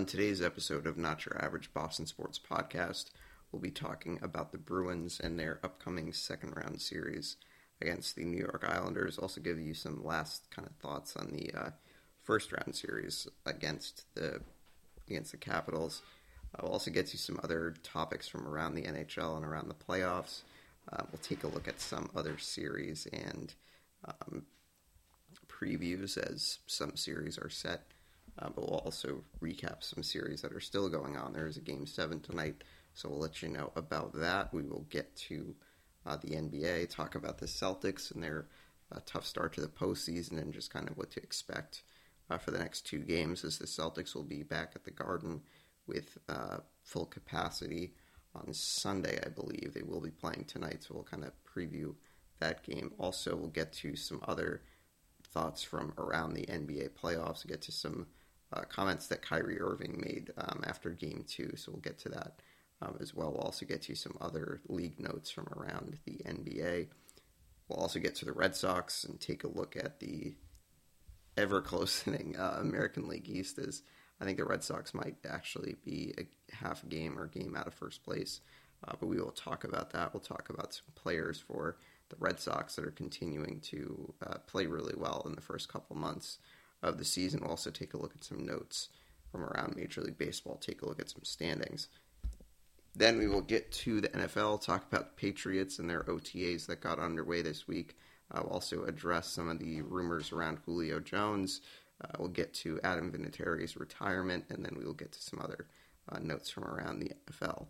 On today's episode of Not Your Average Boston Sports Podcast, we'll be talking about the Bruins and their upcoming second round series against the New York Islanders. Also, give you some last kind of thoughts on the uh, first round series against the against the Capitals. Uh, we'll also get you some other topics from around the NHL and around the playoffs. Uh, we'll take a look at some other series and um, previews as some series are set. Uh, but we'll also recap some series that are still going on. There is a game seven tonight, so we'll let you know about that. We will get to uh, the NBA, talk about the Celtics and their uh, tough start to the postseason, and just kind of what to expect uh, for the next two games. As the Celtics will be back at the Garden with uh, full capacity on Sunday, I believe they will be playing tonight. So we'll kind of preview that game. Also, we'll get to some other thoughts from around the NBA playoffs. Get to some uh, comments that Kyrie Irving made um, after Game Two. So we'll get to that um, as well. We'll also get to some other league notes from around the NBA. We'll also get to the Red Sox and take a look at the ever closening uh, American League East. As I think the Red Sox might actually be a half game or game out of first place. Uh, but we will talk about that. We'll talk about some players for the Red Sox that are continuing to uh, play really well in the first couple months of the season. We'll also take a look at some notes from around Major League Baseball, take a look at some standings. Then we will get to the NFL, talk about the Patriots and their OTAs that got underway this week. We'll also address some of the rumors around Julio Jones. Uh, we'll get to Adam Vinatieri's retirement, and then we will get to some other uh, notes from around the NFL.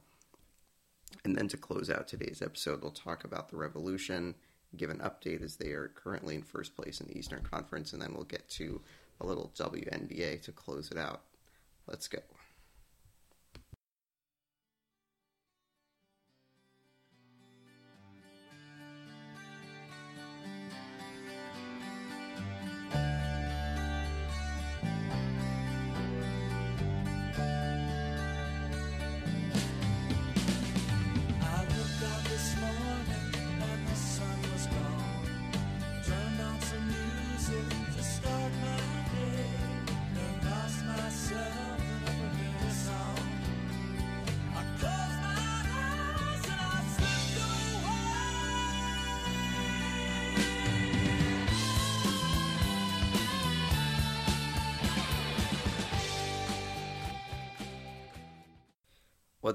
And then to close out today's episode, we'll talk about the Revolution, give an update as they are currently in first place in the Eastern Conference, and then we'll get to a little WNBA to close it out. Let's go.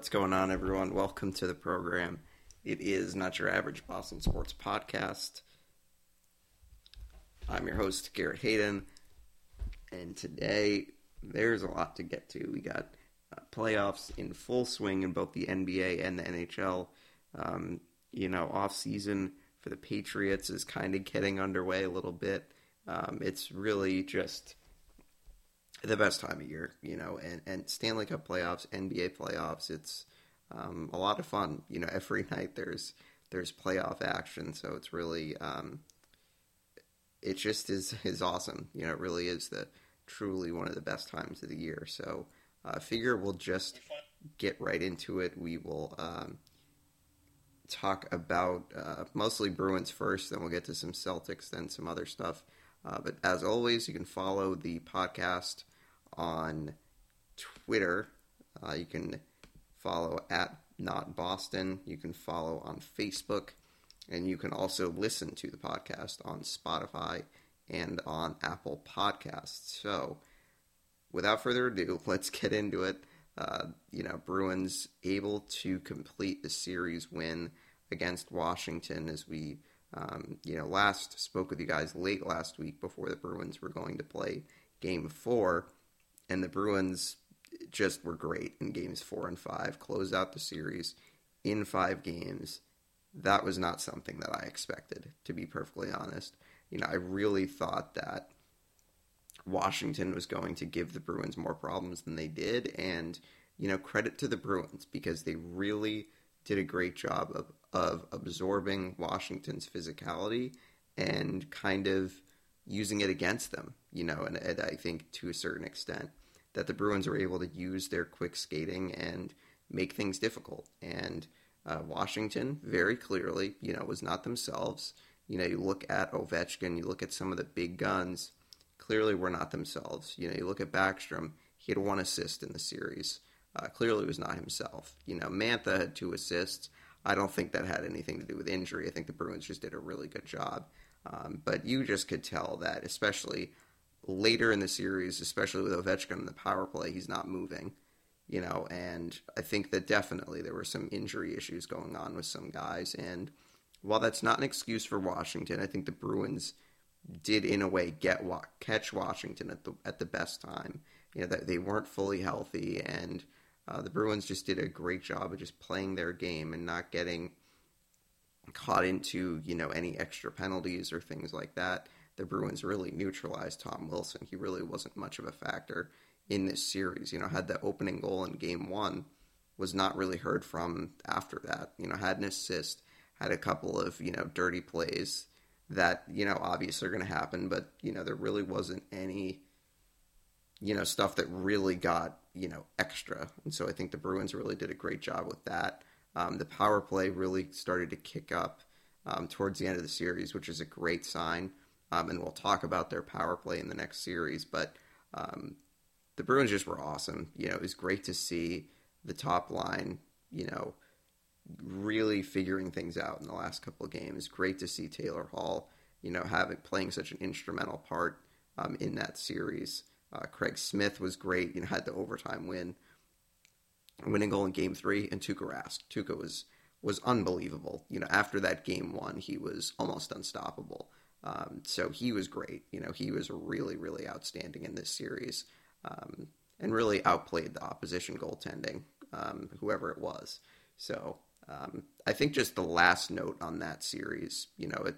What's going on, everyone? Welcome to the program. It is not your average Boston sports podcast. I'm your host, Garrett Hayden, and today there's a lot to get to. We got uh, playoffs in full swing in both the NBA and the NHL. Um, you know, off season for the Patriots is kind of getting underway a little bit. Um, it's really just the best time of year, you know, and, and Stanley Cup playoffs, NBA playoffs, it's um, a lot of fun. You know, every night there's there's playoff action, so it's really um, it just is is awesome. You know, it really is the truly one of the best times of the year. So uh, figure we'll just get right into it. We will um, talk about uh, mostly Bruins first, then we'll get to some Celtics, then some other stuff. Uh, but as always, you can follow the podcast on Twitter. Uh, you can follow at Not Boston. You can follow on Facebook. And you can also listen to the podcast on Spotify and on Apple Podcasts. So, without further ado, let's get into it. Uh, you know, Bruins able to complete the series win against Washington as we, um, you know, last spoke with you guys late last week before the Bruins were going to play game four and the Bruins just were great in games four and five, closed out the series in five games. That was not something that I expected, to be perfectly honest. You know, I really thought that Washington was going to give the Bruins more problems than they did, and you know, credit to the Bruins because they really did a great job of of absorbing Washington's physicality and kind of using it against them, you know, and, and, I think to a certain extent that the Bruins were able to use their quick skating and make things difficult. And uh, Washington, very clearly, you know, was not themselves. You know, you look at Ovechkin, you look at some of the big guns, clearly were not themselves. You know, you look at Backstrom, He had one assist in the series. Uh, clearly was not himself. You know, Mantha had two assists. I don't think that had anything to do with injury. I think the Bruins just did a really good job. Um, but you just could tell that, especially later in the series, especially with Ovechkin in the power play, he's not moving. You know, and I think that definitely there were some injury issues going on with some guys. And while that's not an excuse for Washington, I think the Bruins did in a way get catch Washington at the at the best time. You know that they weren't fully healthy, and uh, the Bruins just did a great job of just playing their game and not getting caught into you know any extra penalties or things like that. The Bruins really neutralized Tom Wilson. He really wasn't much of a factor in this series. You know, had the opening goal in Game One, was not really heard from after that. You know, had an assist, had a couple of you know dirty plays that you know obviously are going to happen, but you know there really wasn't any you know stuff that really got you know extra, and so I think the Bruins really did a great job with that. Um, the power play really started to kick up um, towards the end of the series, which is a great sign. Um, and we'll talk about their power play in the next series, but um, the Bruins just were awesome. You know, it was great to see the top line, you know, really figuring things out in the last couple of games. Great to see Taylor Hall, you know, having playing such an instrumental part um, in that series. Uh, Craig Smith was great. You know, had the overtime win, winning goal in Game Three, and Tuukka Rask. Tuukka was was unbelievable. You know, after that Game One, he was almost unstoppable. Um, so he was great. You know, he was really, really outstanding in this series, um, and really outplayed the opposition goaltending, um, whoever it was. So um, I think just the last note on that series, you know, it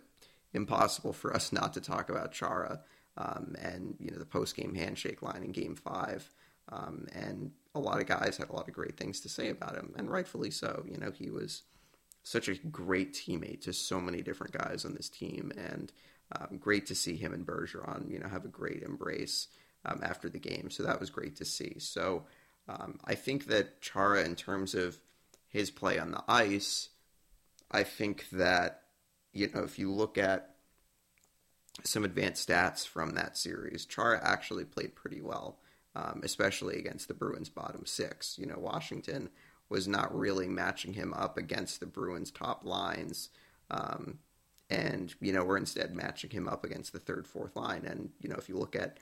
impossible for us not to talk about Chara um, and you know the post game handshake line in Game Five, um, and a lot of guys had a lot of great things to say about him, and rightfully so. You know, he was such a great teammate to so many different guys on this team, and um, great to see him and Bergeron, you know, have a great embrace um, after the game. So that was great to see. So um, I think that Chara, in terms of his play on the ice, I think that you know if you look at some advanced stats from that series, Chara actually played pretty well, um, especially against the Bruins' bottom six. You know, Washington was not really matching him up against the Bruins' top lines. Um, and, you know, we're instead matching him up against the third, fourth line. And, you know, if you look at,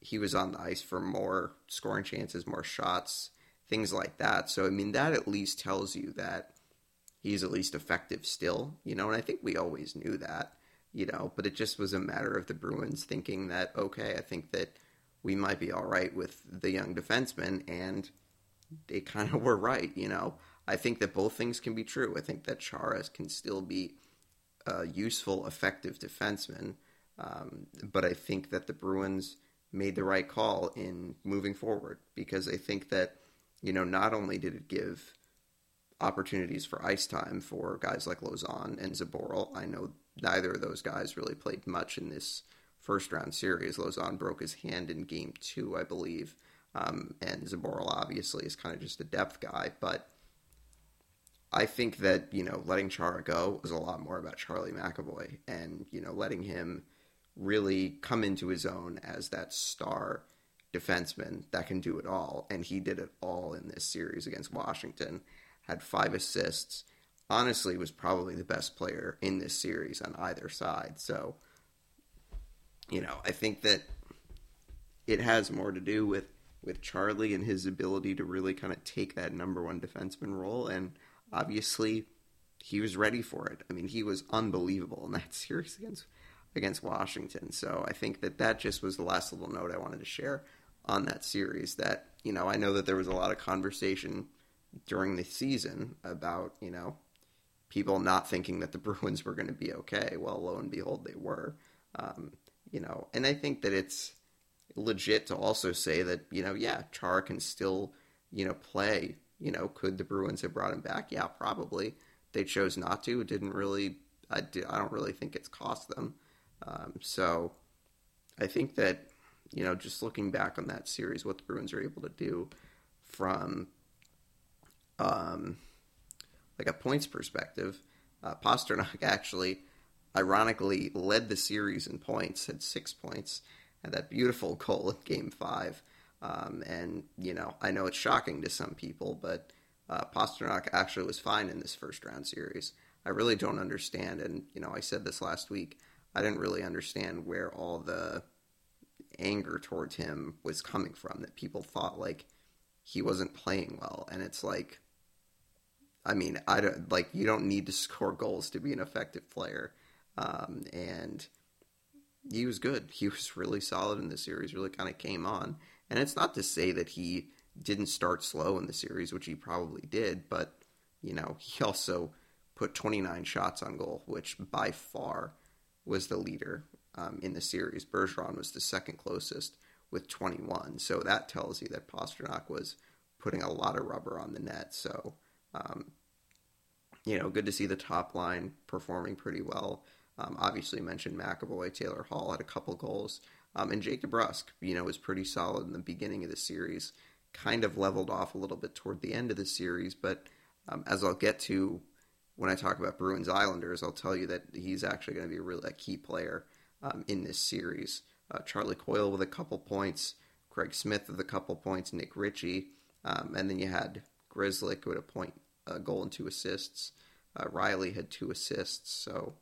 he was on the ice for more scoring chances, more shots, things like that. So, I mean, that at least tells you that he's at least effective still, you know, and I think we always knew that, you know, but it just was a matter of the Bruins thinking that, okay, I think that we might be all right with the young defenseman, and they kind of were right, you know. I think that both things can be true. I think that Chara can still be a useful, effective defenseman, um, but I think that the Bruins made the right call in moving forward because I think that you know, not only did it give opportunities for ice time for guys like Lauzon and Zboril. I know neither of those guys really played much in this first round series. Lauzon broke his hand in game two, I believe. Um, and Zboril obviously is kind of just a depth guy, but I think that, you know, letting Chara go was a lot more about Charlie McAvoy and, you know, letting him really come into his own as that star defenseman that can do it all, and he did it all in this series against Washington. Had five assists. Honestly, was probably the best player in this series on either side. So, you know, I think that it has more to do with with Charlie and his ability to really kind of take that number one defenseman role, and obviously he was ready for it. I mean, he was unbelievable in that series against against Washington. So I think that that just was the last little note I wanted to share on that series that, you know, I know that there was a lot of conversation during the season about, you know, people not thinking that the Bruins were going to be okay. Well, lo and behold, they were. Um, you know, and I think that it's legit to also say that, you know, yeah, Char can still, you know, play. You know, could the Bruins have brought him back? Yeah, probably. They chose not to. It didn't really, I, I don't really think it's cost them. Um, so I think that you know, just looking back on that series, what the Bruins are able to do from um, like a points perspective. Uh, Pastrnak actually, ironically, led the series in points, had six points, had that beautiful goal in Game Five. Um, and, you know, I know it's shocking to some people, but uh, Pastrnak actually was fine in this first round series. I really don't understand. And, you know, I said this last week. I didn't really understand where all the anger towards him was coming from, that people thought, like, he wasn't playing well. And it's like, I mean, I don't like you don't need to score goals to be an effective player. Um, and he was good. He was really solid in the series. Really kind of came on. And it's not to say that he didn't start slow in the series, which he probably did, but you know he also put 29 shots on goal, which by far was the leader um, in the series. Bergeron was the second closest with 21. So that tells you that Pastrnak was putting a lot of rubber on the net. So, um, you know, good to see the top line performing pretty well. Um, obviously, mentioned McAvoy, Taylor Hall had a couple goals, um, and Jake DeBrusk, you know, was pretty solid in the beginning of the series. Kind of leveled off a little bit toward the end of the series, but um, as I'll get to when I talk about Bruins Islanders, I'll tell you that he's actually going to be a really a key player um, in this series. Uh, Charlie Coyle with a couple points, Craig Smith with a couple points, Nick Ritchie, um, and then you had Grzelcyk with a point, a goal and two assists. Uh, Reilly had two assists, so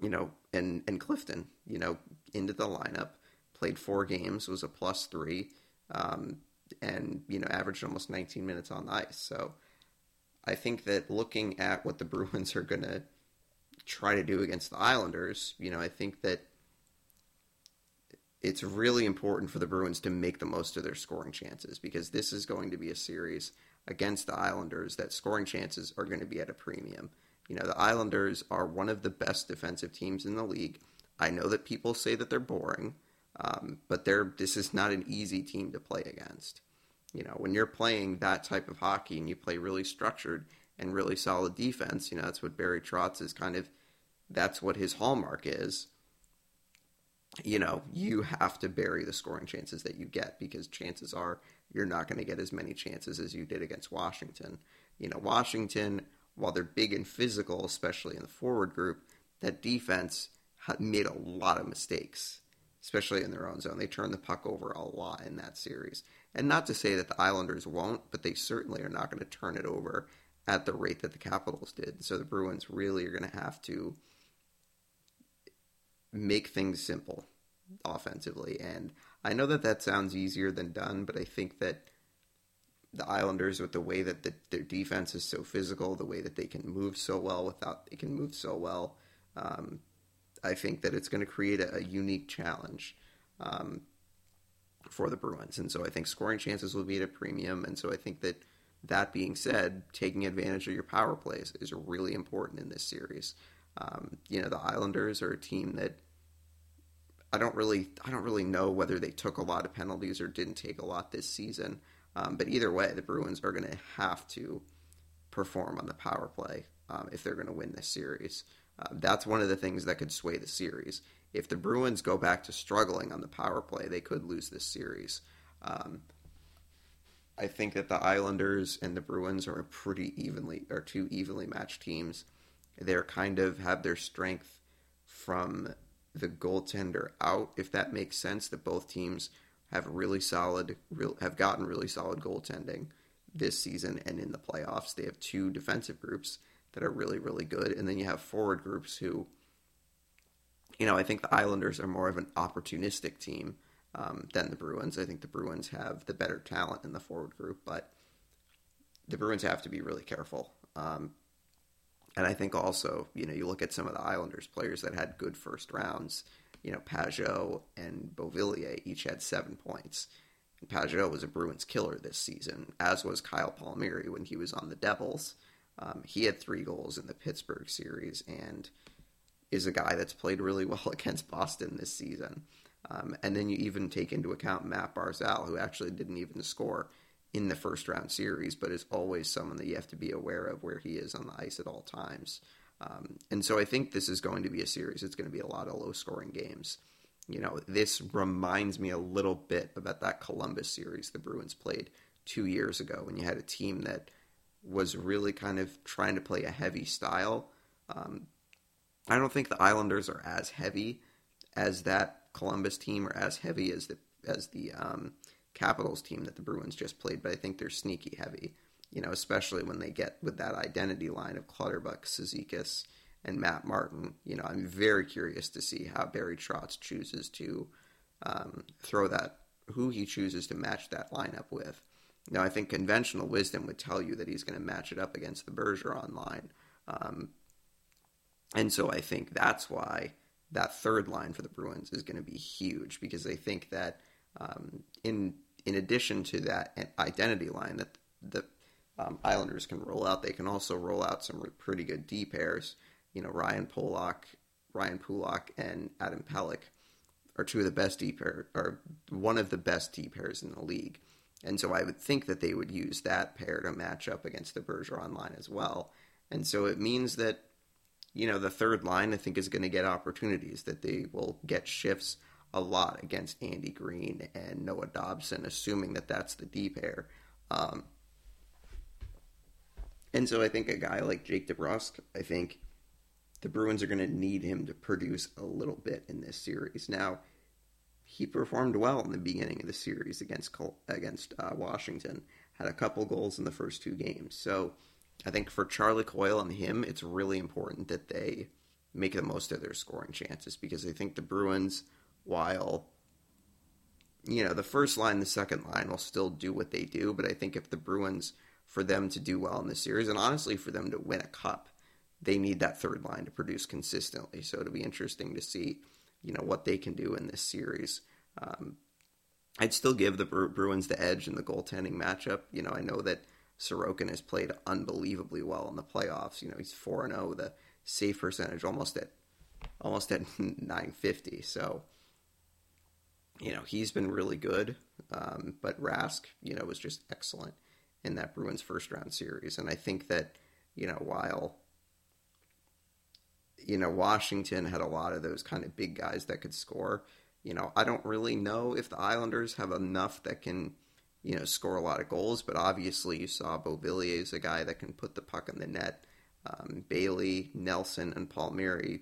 you know, and and Clifton, you know, into the lineup, played four games, was a plus three, um, and you know, averaged almost 19 minutes on the ice. So I think that looking at what the Bruins are going to try to do against the Islanders, you know, I think that it's really important for the Bruins to make the most of their scoring chances because this is going to be a series against the Islanders that scoring chances are going to be at a premium. You know, the Islanders are one of the best defensive teams in the league. I know that people say that they're boring, um, but they're this is not an easy team to play against. You know, when you're playing that type of hockey and you play really structured and really solid defense, you know, that's what Barry Trotz is kind of that's what his hallmark is. You know, you have to bury the scoring chances that you get because chances are you're not going to get as many chances as you did against Washington. You know, Washington, while they're big and physical, especially in the forward group, that defense made a lot of mistakes, especially in their own zone. They turned the puck over a lot in that series. And not to say that the Islanders won't, but they certainly are not going to turn it over at the rate that the Capitals did. So the Bruins really are going to have to make things simple offensively. And I know that that sounds easier than done, but I think that the Islanders, with the way that the, their defense is so physical, the way that they can move so well without they can move so well, um, I think that it's going to create a, a unique challenge. Um, for the Bruins. And so I think scoring chances will be at a premium. And so I think that that being said, taking advantage of your power plays is really important in this series. Um, you know, the Islanders are a team that I don't really, I don't really know whether they took a lot of penalties or didn't take a lot this season. Um, but either way, the Bruins are going to have to perform on the power play um, if they're going to win this series. Uh, that's one of the things that could sway the series if the Bruins go back to struggling on the power play, they could lose this series. Um, I think that the Islanders and the Bruins are pretty evenly are two evenly matched teams. They're kind of have their strength from the goaltender out, if that makes sense. That both teams have really solid, real, have gotten really solid goaltending this season and in the playoffs. They have two defensive groups that are really, really good, and then you have forward groups who you know, I think the Islanders are more of an opportunistic team um, than the Bruins. I think the Bruins have the better talent in the forward group, but the Bruins have to be really careful. Um, and I think also, you know, you look at some of the Islanders players that had good first rounds. You know, Pageau and Beauvillier each had seven points. And Pageau was a Bruins killer this season, as was Kyle Palmieri when he was on the Devils. Um, he had three goals in the Pittsburgh series, and is a guy that's played really well against Boston this season. Um, and then you even take into account Matt Barzal, who actually didn't even score in the first round series, but is always someone that you have to be aware of where he is on the ice at all times. Um, and so I think this is going to be a series. It's going to be a lot of low scoring games. You know, this reminds me a little bit about that Columbus series the Bruins played two years ago when you had a team that was really kind of trying to play a heavy style. Um, I don't think the Islanders are as heavy as that Columbus team or as heavy as the as the um, Capitals team that the Bruins just played, but I think they're sneaky heavy. You know, especially when they get with that identity line of Clutterbuck, Cizikas, and Matt Martin. You know, I'm very curious to see how Barry Trotz chooses to um, throw that, who he chooses to match that lineup with. Now, I think conventional wisdom would tell you that he's going to match it up against the Bergeron line. Um, and so I think that's why that third line for the Bruins is going to be huge because they think that um, in in addition to that identity line that the um, Islanders can roll out, they can also roll out some pretty good D pairs. You know, Ryan Pulock, Ryan Pulock, and Adam Pelech are two of the best D pair, or one of the best D pairs in the league. And so I would think that they would use that pair to match up against the Bergeron line as well. And so it means that you know, the third line, I think, is going to get opportunities, that they will get shifts a lot against Andy Greene and Noah Dobson, assuming that that's the D pair. Um, and so I think a guy like Jake DeBrusk, I think the Bruins are going to need him to produce a little bit in this series. Now, he performed well in the beginning of the series against against uh, Washington, had a couple goals in the first two games. So I think for Charlie Coyle and him, it's really important that they make the most of their scoring chances because I think the Bruins, while you know the first line, the second line will still do what they do, but I think if the Bruins, for them to do well in the series, and honestly for them to win a cup, they need that third line to produce consistently. So it'll be interesting to see, you know, what they can do in this series. Um, I'd still give the Bruins the edge in the goaltending matchup. You know, I know that Sorokin has played unbelievably well in the playoffs. You know, he's four and zero, oh, the save percentage almost at almost at nine fifty. So, you know, he's been really good. Um, but Rask, you know, was just excellent in that Bruins first round series, and I think that you know while you know Washington had a lot of those kind of big guys that could score. You know, I don't really know if the Islanders have enough that can you know, score a lot of goals. But obviously, you saw Beauvillier is a guy that can put the puck in the net. Um, Bailey, Nelson, and Palmieri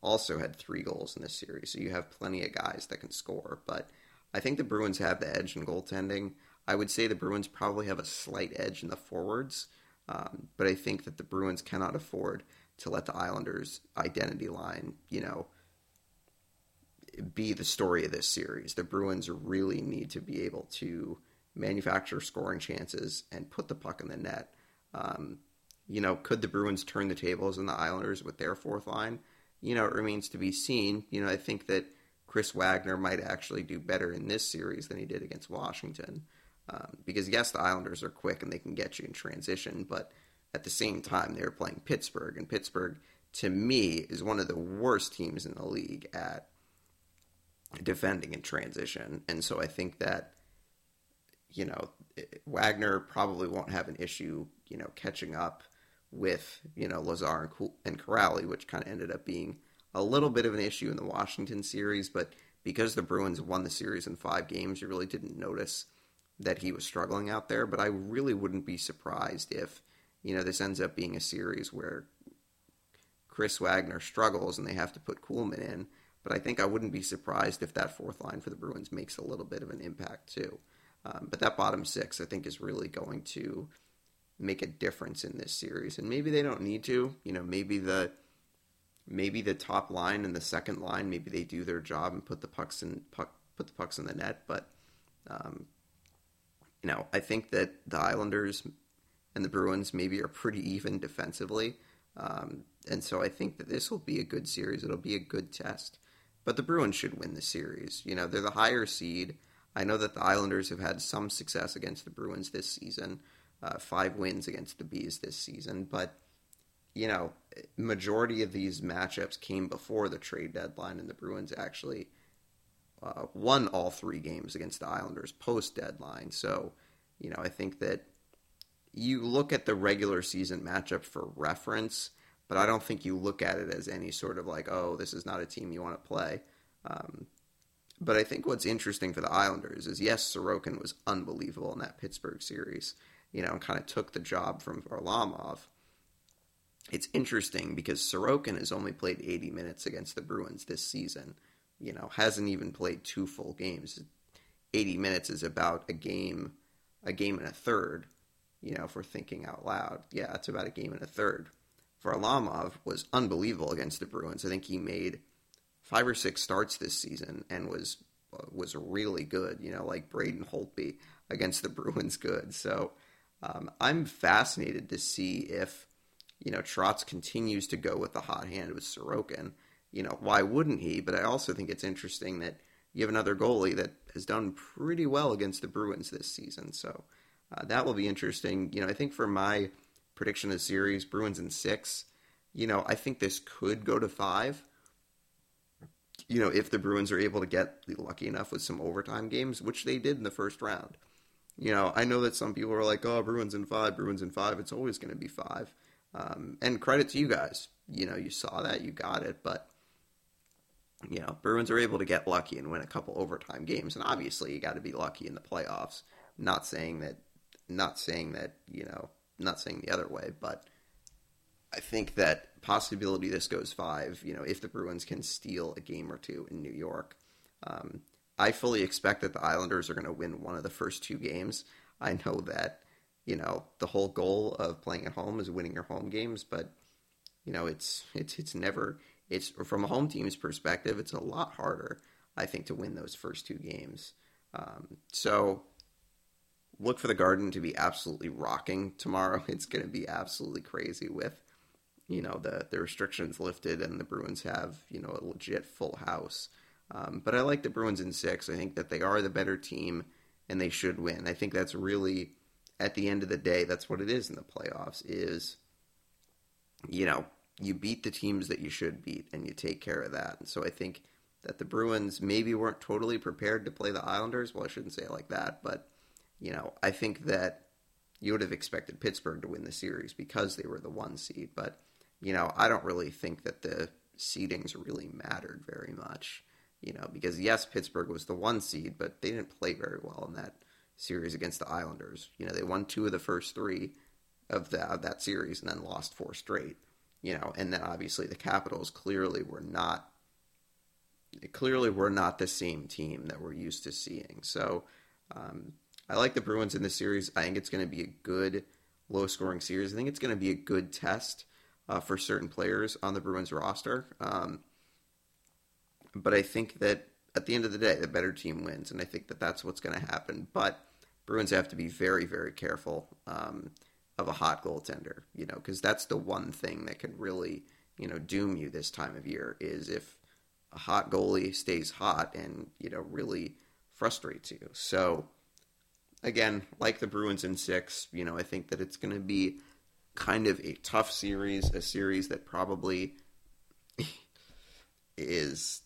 also had three goals in this series. So you have plenty of guys that can score. But I think the Bruins have the edge in goaltending. I would say the Bruins probably have a slight edge in the forwards. Um, but I think that the Bruins cannot afford to let the Islanders' identity line, you know, be the story of this series. The Bruins really need to be able to manufacture scoring chances, and put the puck in the net. Um, you know, could the Bruins turn the tables on the Islanders with their fourth line? You know, it remains to be seen. You know, I think that Chris Wagner might actually do better in this series than he did against Washington. Um, because, yes, the Islanders are quick and they can get you in transition, but at the same time, they're playing Pittsburgh. And Pittsburgh, to me, is one of the worst teams in the league at defending in transition. And so I think that you know, Wagner probably won't have an issue, you know, catching up with, you know, Lazar and, Kuraly, which kind of ended up being a little bit of an issue in the Washington series. But because the Bruins won the series in five games, you really didn't notice that he was struggling out there. But I really wouldn't be surprised if, you know, this ends up being a series where Chris Wagner struggles and they have to put Kuhlman in. But I think I wouldn't be surprised if that fourth line for the Bruins makes a little bit of an impact too. Um, but that bottom six, I think, is really going to make a difference in this series. And maybe they don't need to. You know, maybe the maybe the top line and the second line, maybe they do their job and put the pucks in puck, put the pucks in the net. But um, you know, I think that the Islanders and the Bruins maybe are pretty even defensively. Um, and so I think that this will be a good series. It'll be a good test. But the Bruins should win the series. You know, they're the higher seed. I know that the Islanders have had some success against the Bruins this season, uh, five wins against the Bees this season, but you know, majority of these matchups came before the trade deadline, and the Bruins actually uh, won all three games against the Islanders post deadline. So, you know, I think that you look at the regular season matchup for reference, but I don't think you look at it as any sort of like, oh, this is not a team you want to play. Um, but I think what's interesting for the Islanders is yes, Sorokin was unbelievable in that Pittsburgh series, you know, and kind of took the job from Varlamov. It's interesting because Sorokin has only played 80 minutes against the Bruins this season, you know, hasn't even played two full games. 80 minutes is about a game, a game and a third. You know, if we're thinking out loud, yeah, it's about a game and a third. Varlamov was unbelievable against the Bruins. I think he made five or six starts this season and was was really good. You know, like Braden Holtby against the Bruins, good. So um, I'm fascinated to see if you know Trotz continues to go with the hot hand with Sorokin. You know, why wouldn't he? But I also think it's interesting that you have another goalie that has done pretty well against the Bruins this season. So uh, that will be interesting. You know, I think for my prediction of the series, Bruins in six. You know, I think this could go to five you know, if the Bruins are able to get lucky enough with some overtime games, which they did in the first round. You know, I know that some people are like, oh, Bruins in five, Bruins in five. It's always going to be five. Um, and credit to you guys. You know, you saw that, you got it. But, you know, Bruins are able to get lucky and win a couple overtime games. And obviously, you got to be lucky in the playoffs. Not saying that, not saying that, you know, not saying the other way, but I think that possibility this goes five. You know, if the Bruins can steal a game or two in New York, um, I fully expect that the Islanders are going to win one of the first two games. I know that you know the whole goal of playing at home is winning your home games, but you know it's it's it's never it's from a home team's perspective, it's a lot harder, I think, to win those first two games. Um, so look for the Garden to be absolutely rocking tomorrow. It's going to be absolutely crazy with you know the the restrictions lifted and the Bruins have you know a legit full house. Um, but I like the Bruins in six. I think that they are the better team and they should win. I think that's really at the end of the day that's what it is in the playoffs is you know you beat the teams that you should beat and you take care of that. And so I think that the Bruins maybe weren't totally prepared to play the Islanders. Well, I shouldn't say it like that, but you know I think that you would have expected Pittsburgh to win the series because they were the one seed, but you know, I don't really think that the seedings really mattered very much. You know, because yes, Pittsburgh was the one seed, but they didn't play very well in that series against the Islanders. You know, they won two of the first three of, the, of that series and then lost four straight. You know, and then obviously the Capitals clearly were not clearly were not the same team that we're used to seeing. So um, I like the Bruins in this series. I think it's going to be a good low scoring series. I think it's going to be a good test uh, for certain players on the Bruins roster. Um, but I think that at the end of the day, the better team wins, and I think that that's what's going to happen. But Bruins have to be very, very careful um, of a hot goaltender, you know, because that's the one thing that can really, you know, doom you this time of year is if a hot goalie stays hot and you know really frustrates you. So again, like the Bruins in six, you know, I think that it's going to be kind of a tough series, a series that probably is,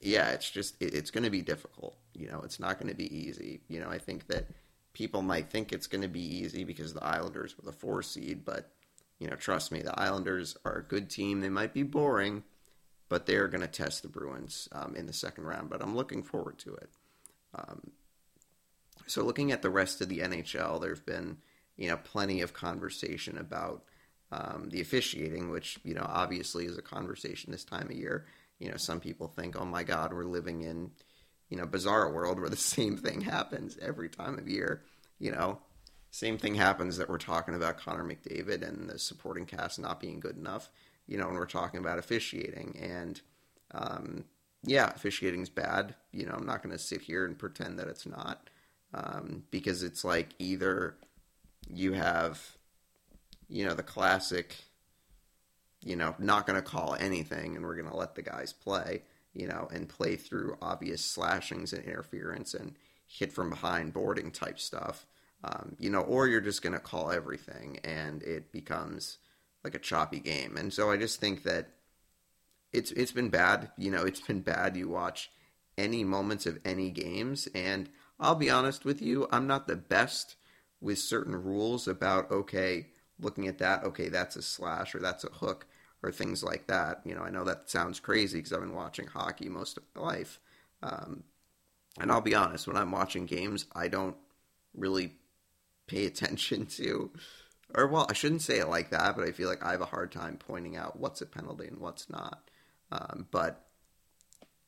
yeah, it's just, it's going to be difficult. You know, it's not going to be easy. You know, I think that people might think it's going to be easy because the Islanders were the four seed, but, you know, trust me, the Islanders are a good team. They might be boring, but they're going to test the Bruins um, in the second round. But I'm looking forward to it. Um, so, looking at the rest of the NHL, there have been you know, plenty of conversation about um, the officiating, which you know obviously is a conversation this time of year. You know, some people think, "Oh my God, we're living in you know bizarre world where the same thing happens every time of year." You know, same thing happens that we're talking about Connor McDavid and the supporting cast not being good enough. You know, when we're talking about officiating and um, yeah, officiating's bad. You know, I'm not going to sit here and pretend that it's not um, because it's like either you have, you know, the classic, you know, not going to call anything and we're going to let the guys play, you know, and play through obvious slashings and interference and hit from behind boarding type stuff. Um, you know, or you're just going to call everything and it becomes like a choppy game. And so I just think that it's it's been bad. You know, it's been bad. You watch any moments of any games, and I'll be honest with you, I'm not the best with certain rules about okay, looking at that, okay, that's a slash or that's a hook or things like that. You know, I know that sounds crazy because I've been watching hockey most of my life. Um, and I'll be honest, when I'm watching games, I don't really pay attention to, or well, I shouldn't say it like that, but I feel like I have a hard time pointing out what's a penalty and what's not. Um, but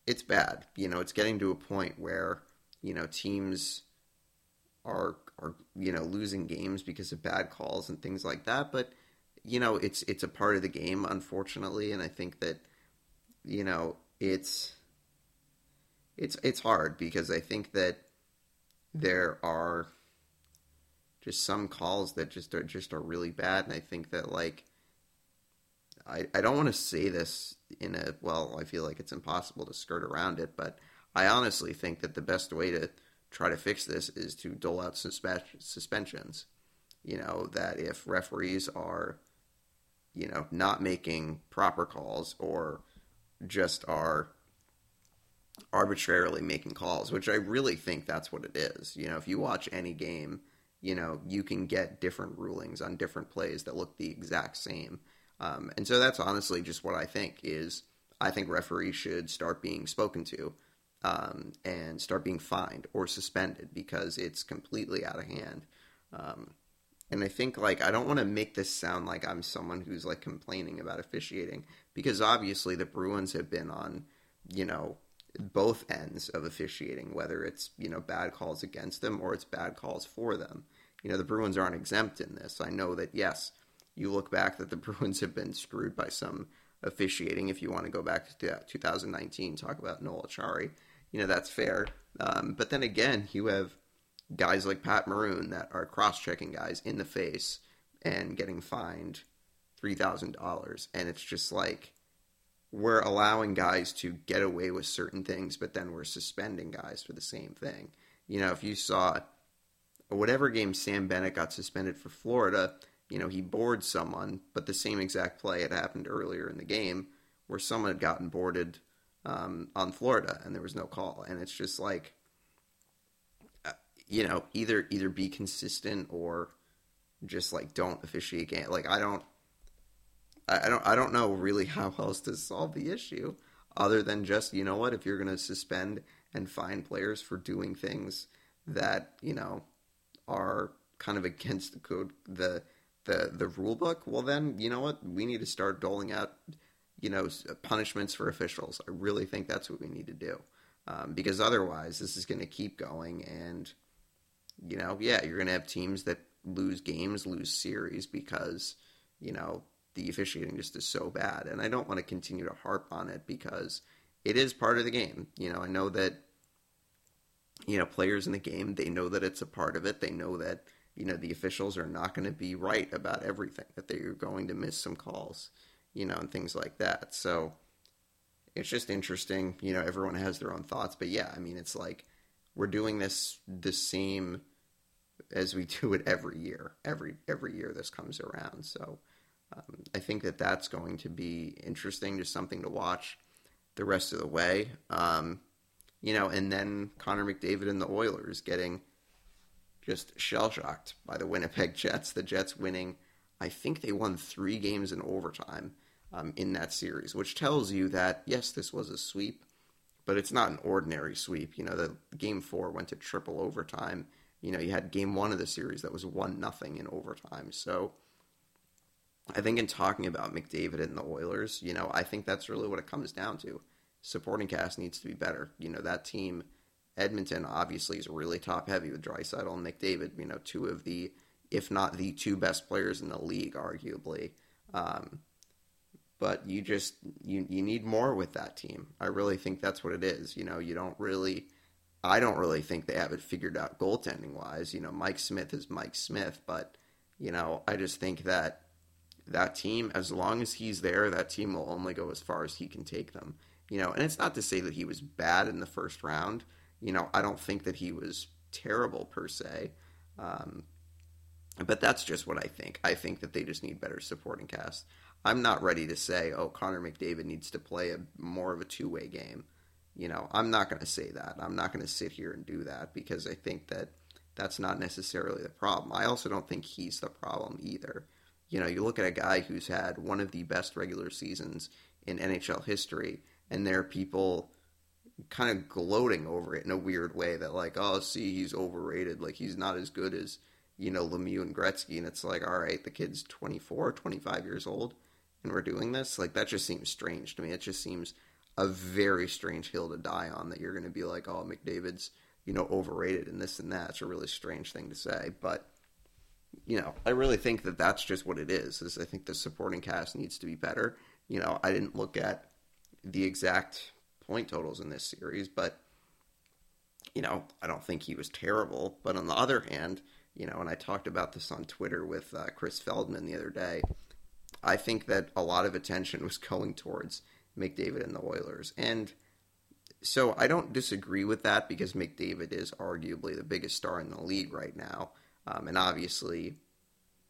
it's bad. You know, it's getting to a point where you know, teams are are you know losing games because of bad calls and things like that. But you know, it's it's a part of the game, unfortunately, and I think that you know it's it's it's hard because I think that mm-hmm. there are just some calls that just are just are really bad, and I think that like I I don't want to say this in a well, I feel like it's impossible to skirt around it, but I honestly think that the best way to try to fix this is to dole out suspensions. You know that if referees are you know not making proper calls or just are arbitrarily making calls, which I really think that's what it is. You know, if you watch any game, you know, you can get different rulings on different plays that look the exact same. Um, and so that's honestly just what I think is I think referees should start being spoken to um, and start being fined or suspended because it's completely out of hand. Um, and I think like I don't want to make this sound like I'm someone who's like complaining about officiating because obviously the Bruins have been on, you know, both ends of officiating, whether it's you know bad calls against them or it's bad calls for them. You know the Bruins aren't exempt in this. I know that yes, you look back that the Bruins have been screwed by some officiating. If you want to go back to 2019, talk about Noel Acciari, you know that's fair. Um, but then again, you have guys like Pat Maroon that are cross-checking guys in the face and getting fined three thousand dollars, and it's just like we're allowing guys to get away with certain things, but then we're suspending guys for the same thing. You know, if you saw whatever game Sam Bennett got suspended for Florida, you know, he bored someone, but the same exact play had happened earlier in the game where someone had gotten boarded um, on Florida and there was no call. And it's just like, you know, either either be consistent or just like don't officiate game. Like I don't I don't I don't know really how else to solve the issue other than just you know what if you're going to suspend and fine players for doing things that you know are kind of against the code the the the rule book well then you know what we need to start doling out you know punishments for officials i really think that's what we need to do um, because otherwise this is going to keep going and you know yeah you're going to have teams that lose games lose series because you know the officiating just is so bad. And I don't want to continue to harp on it because it is part of the game. You know, I know that you know players in the game they know that it's a part of it. They know that you know the officials are not going to be right about everything. That they're going to miss some calls, you know, and things like that. So it's just interesting. You know, everyone has their own thoughts, but yeah, I mean, it's like we're doing this the same as we do it every year. Every every year this comes around. So um, I think that that's going to be interesting, just something to watch the rest of the way. Um, you know, and then Connor McDavid and the Oilers getting just shell shocked by the Winnipeg Jets. The Jets winning, I think they won three games in overtime um, in that series, which tells you that yes, this was a sweep, but it's not an ordinary sweep. You know, the game four went to triple overtime. You know, you had game one of the series that was one nothing in overtime. So I think in talking about McDavid and the Oilers, you know, I think that's really what it comes down to. Supporting cast needs to be better. You know, that team, Edmonton, obviously is really top heavy with Draisaitl and McDavid. You know, two of the, if not the two best players in the league, arguably. Um, but you just you you need more with that team. I really think that's what it is. You know, you don't really. I don't really think they have it figured out goaltending wise. You know, Mike Smith is Mike Smith, but you know, I just think that that team, as long as he's there, that team will only go as far as he can take them. You know, and it's not to say that he was bad in the first round. You know, I don't think that he was terrible per se. Um, but that's just what I think. I think that they just need better supporting cast. I'm not ready to say, oh, Connor McDavid needs to play a more of a two way game. You know, I'm not going to say that. I'm not going to sit here and do that because I think that that's not necessarily the problem. I also don't think he's the problem either. You know, you look at a guy who's had one of the best regular seasons in NHL history, and there are people kind of gloating over it in a weird way that like, oh, see, he's overrated. Like he's not as good as you know Lemieux and Gretzky, and it's like, all right, the kid's 24, 25 years old, and we're doing this. Like that just seems strange to me. It just seems a very strange hill to die on that you're going to be like, oh, McDavid's you know, overrated and this and that. It's a really strange thing to say, but you know, I really think that that's just what it is. Is I think the supporting cast needs to be better. You know, I didn't look at the exact point totals in this series, but you know, I don't think he was terrible. But on the other hand, you know, and I talked about this on Twitter with uh, Chris Feldman the other day. I think that a lot of attention was going towards McDavid and the Oilers, and so I don't disagree with that because McDavid is arguably the biggest star in the league right now, um, and obviously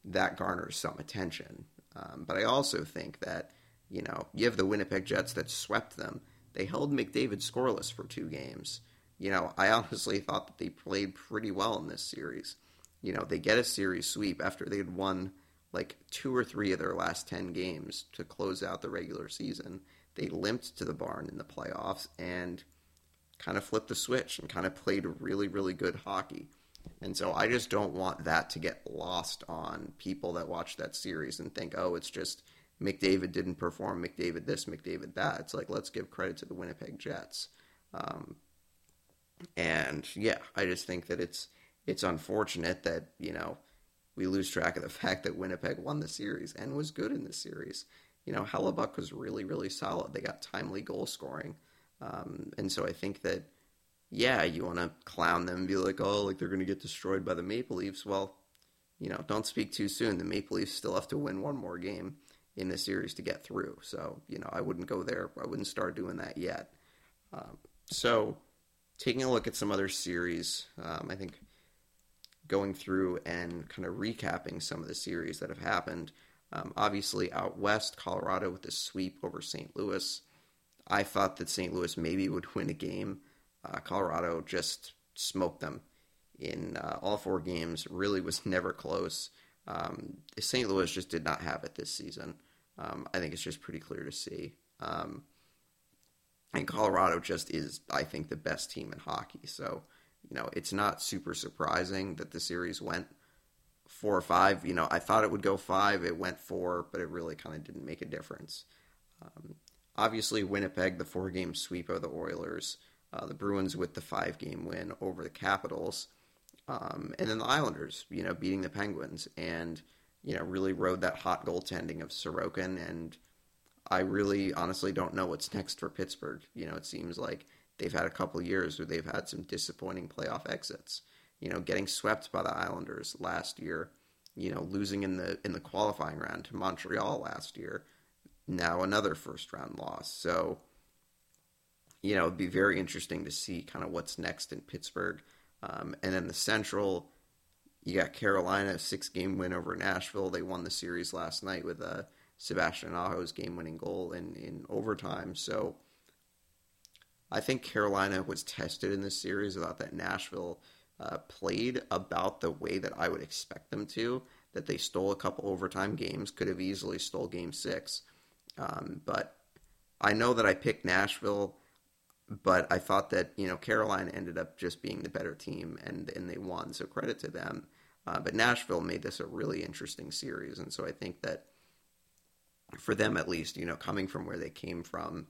that garners some attention. Um, but I also think that you know you have the Winnipeg Jets that swept them. They held McDavid scoreless for two games. You know, I honestly thought that they played pretty well in this series. You know, they get a series sweep after they had won like two or three of their last 10 games to close out the regular season. They limped to the barn in the playoffs and kind of flipped the switch and kind of played really, really good hockey. And so I just don't want that to get lost on people that watch that series and think, oh, it's just McDavid didn't perform, McDavid this, McDavid that. It's like, let's give credit to the Winnipeg Jets. Um, and yeah, I just think that it's it's unfortunate that, you know, we lose track of the fact that Winnipeg won the series and was good in the series. You know, Hellebuyck was really, really solid. They got timely goal scoring. Um, and so I think that, yeah, you want to clown them and be like, oh, like they're going to get destroyed by the Maple Leafs. Well, you know, don't speak too soon. The Maple Leafs still have to win one more game in the series to get through. So, you know, I wouldn't go there. I wouldn't start doing that yet. Um, so, taking a look at some other series, um, I think going through and kind of recapping some of the series that have happened. Um, obviously, out west, Colorado with the sweep over St. Louis. I thought that St. Louis maybe would win a game. Uh, Colorado just smoked them in uh, all four games. Really was never close. Um, St. Louis just did not have it this season. Um, I think it's just pretty clear to see. Um, and Colorado just is, I think, the best team in hockey. So you know, it's not super surprising that the series went four or five. You know, I thought it would go five. It went four, but it really kind of didn't make a difference. Um, obviously, Winnipeg, the four game sweep of the Oilers, uh, the Bruins with the five game win over the Capitals, um, and then the Islanders, you know, beating the Penguins and, you know, really rode that hot goaltending of Sorokin. And I really honestly don't know what's next for Pittsburgh. You know, it seems like they've had a couple years where they've had some disappointing playoff exits. You know, getting swept by the Islanders last year. You know, losing in the in the qualifying round to Montreal last year. Now another first round loss. So, you know, it'd be very interesting to see kind of what's next in Pittsburgh. Um, and then the Central, you got Carolina, six game win over Nashville. They won the series last night with a Sebastian Aho's game winning goal in, in overtime. So, I think Carolina was tested in this series. I thought that Nashville uh, played about the way that I would expect them to. That they stole a couple overtime games, could have easily stole Game Six, um, but I know that I picked Nashville. But I thought that you know Carolina ended up just being the better team, and and they won. So credit to them. Uh, but Nashville made this a really interesting series, and so I think that for them at least, you know, coming from where they came from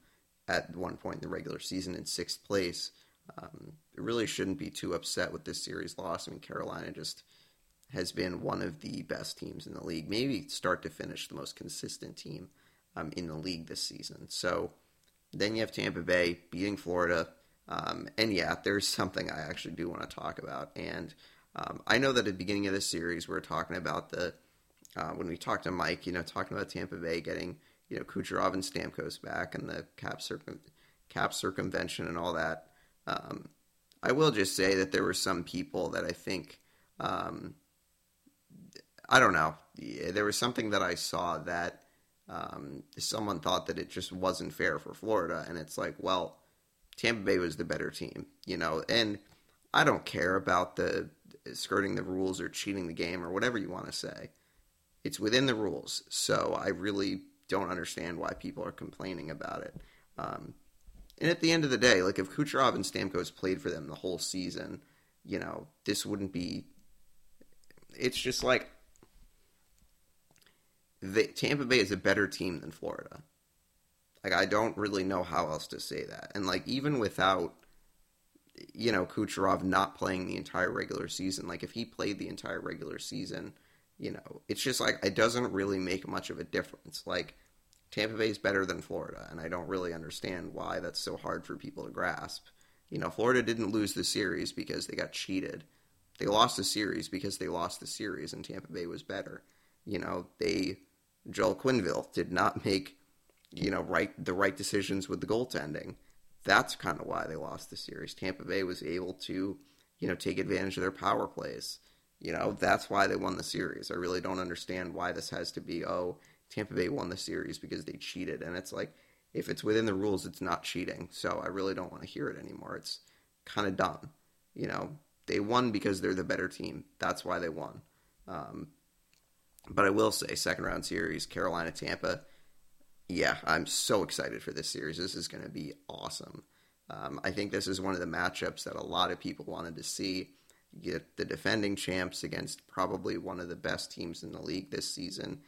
at one point in the regular season in sixth place. Um, really shouldn't be too upset with this series loss. I mean, Carolina just has been one of the best teams in the league, maybe start to finish the most consistent team um, in the league this season. So then you have Tampa Bay beating Florida. Um, and yeah, there's something I actually do want to talk about. And um, I know that at the beginning of this series, we are talking about the, uh, when we talked to Mike, you know, talking about Tampa Bay getting you know Kucherov and Stamkos back and the cap circum cap circumvention and all that. Um, I will just say that there were some people that I think um, I don't know. There was something that I saw that um, someone thought that it just wasn't fair for Florida, and it's like, well, Tampa Bay was the better team, you know, and I don't care about the skirting the rules or cheating the game or whatever you want to say. It's within the rules, so I really don't understand why people are complaining about it. Um, and at the end of the day, like if Kucherov and Stamkos played for them the whole season, you know, this wouldn't be. It's just like the, Tampa Bay is a better team than Florida. Like I don't really know how else to say that. And like even without you know, Kucherov not playing the entire regular season. Like if he played the entire regular season, you know, it's just like it doesn't really make much of a difference. Like Tampa Bay is better than Florida, and I don't really understand why that's so hard for people to grasp. You know, Florida didn't lose the series because they got cheated. They lost the series because they lost the series, and Tampa Bay was better. You know, they Joel Quenneville did not make you know right the right decisions with the goaltending. That's kind of why they lost the series. Tampa Bay was able to you know take advantage of their power plays. You know, that's why they won the series. I really don't understand why this has to be, oh, Tampa Bay won the series because they cheated. And it's like, if it's within the rules, it's not cheating. So I really don't want to hear it anymore. It's kind of dumb. You know, they won because they're the better team. That's why they won. Um, but I will say, second round series, Carolina Tampa. Yeah, I'm so excited for this series. This is going to be awesome. Um, I think this is one of the matchups that a lot of people wanted to see get the defending champs against probably one of the best teams in the league this season.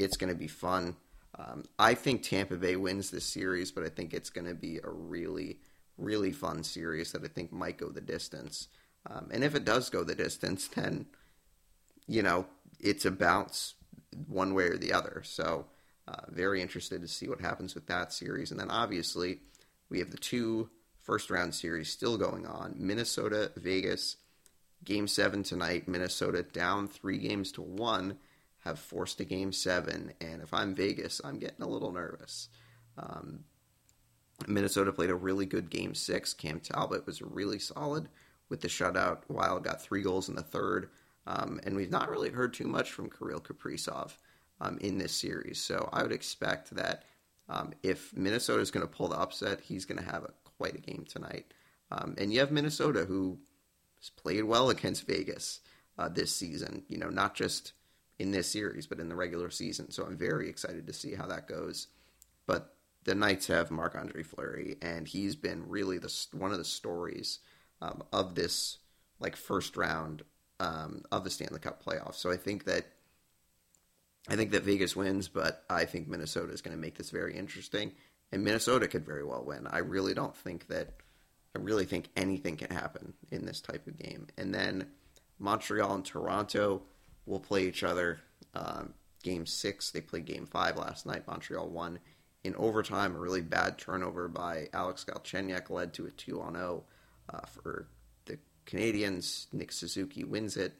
It's going to be fun. Um, I think Tampa Bay wins this series, but I think it's going to be a really, really fun series that I think might go the distance. Um, and if it does go the distance, then, you know, it's a bounce one way or the other. So, uh, very interested to see what happens with that series. And then obviously, we have the two first round series still going on Minnesota, Vegas Game seven tonight, Minnesota down three games to one, have forced a game seven. And if I'm Vegas, I'm getting a little nervous. Um, Minnesota played a really good game six. Cam Talbot was really solid with the shutout. Wild got three goals in the third. Um, and we've not really heard too much from Kirill Kaprizov um, in this series. So I would expect that um, if Minnesota is going to pull the upset, he's going to have a, quite a game tonight. Um, and you have Minnesota, who has played well against Vegas uh, this season. You know, not just in this series, but in the regular season. So I'm very excited to see how that goes. But the Knights have Marc Andre Fleury, and he's been really the one of the stories um, of this like first round um, of the Stanley Cup playoffs. So I think that I think that Vegas wins, but I think Minnesota is going to make this very interesting, and Minnesota could very well win. I really don't think that I really think anything can happen in this type of game. And then Montreal and Toronto will play each other. Um, game six, they played game five last night. Montreal won in overtime. A really bad turnover by Alex Galchenyuk led to a 2 on 0 uh, for the Canadiens. Nick Suzuki wins it.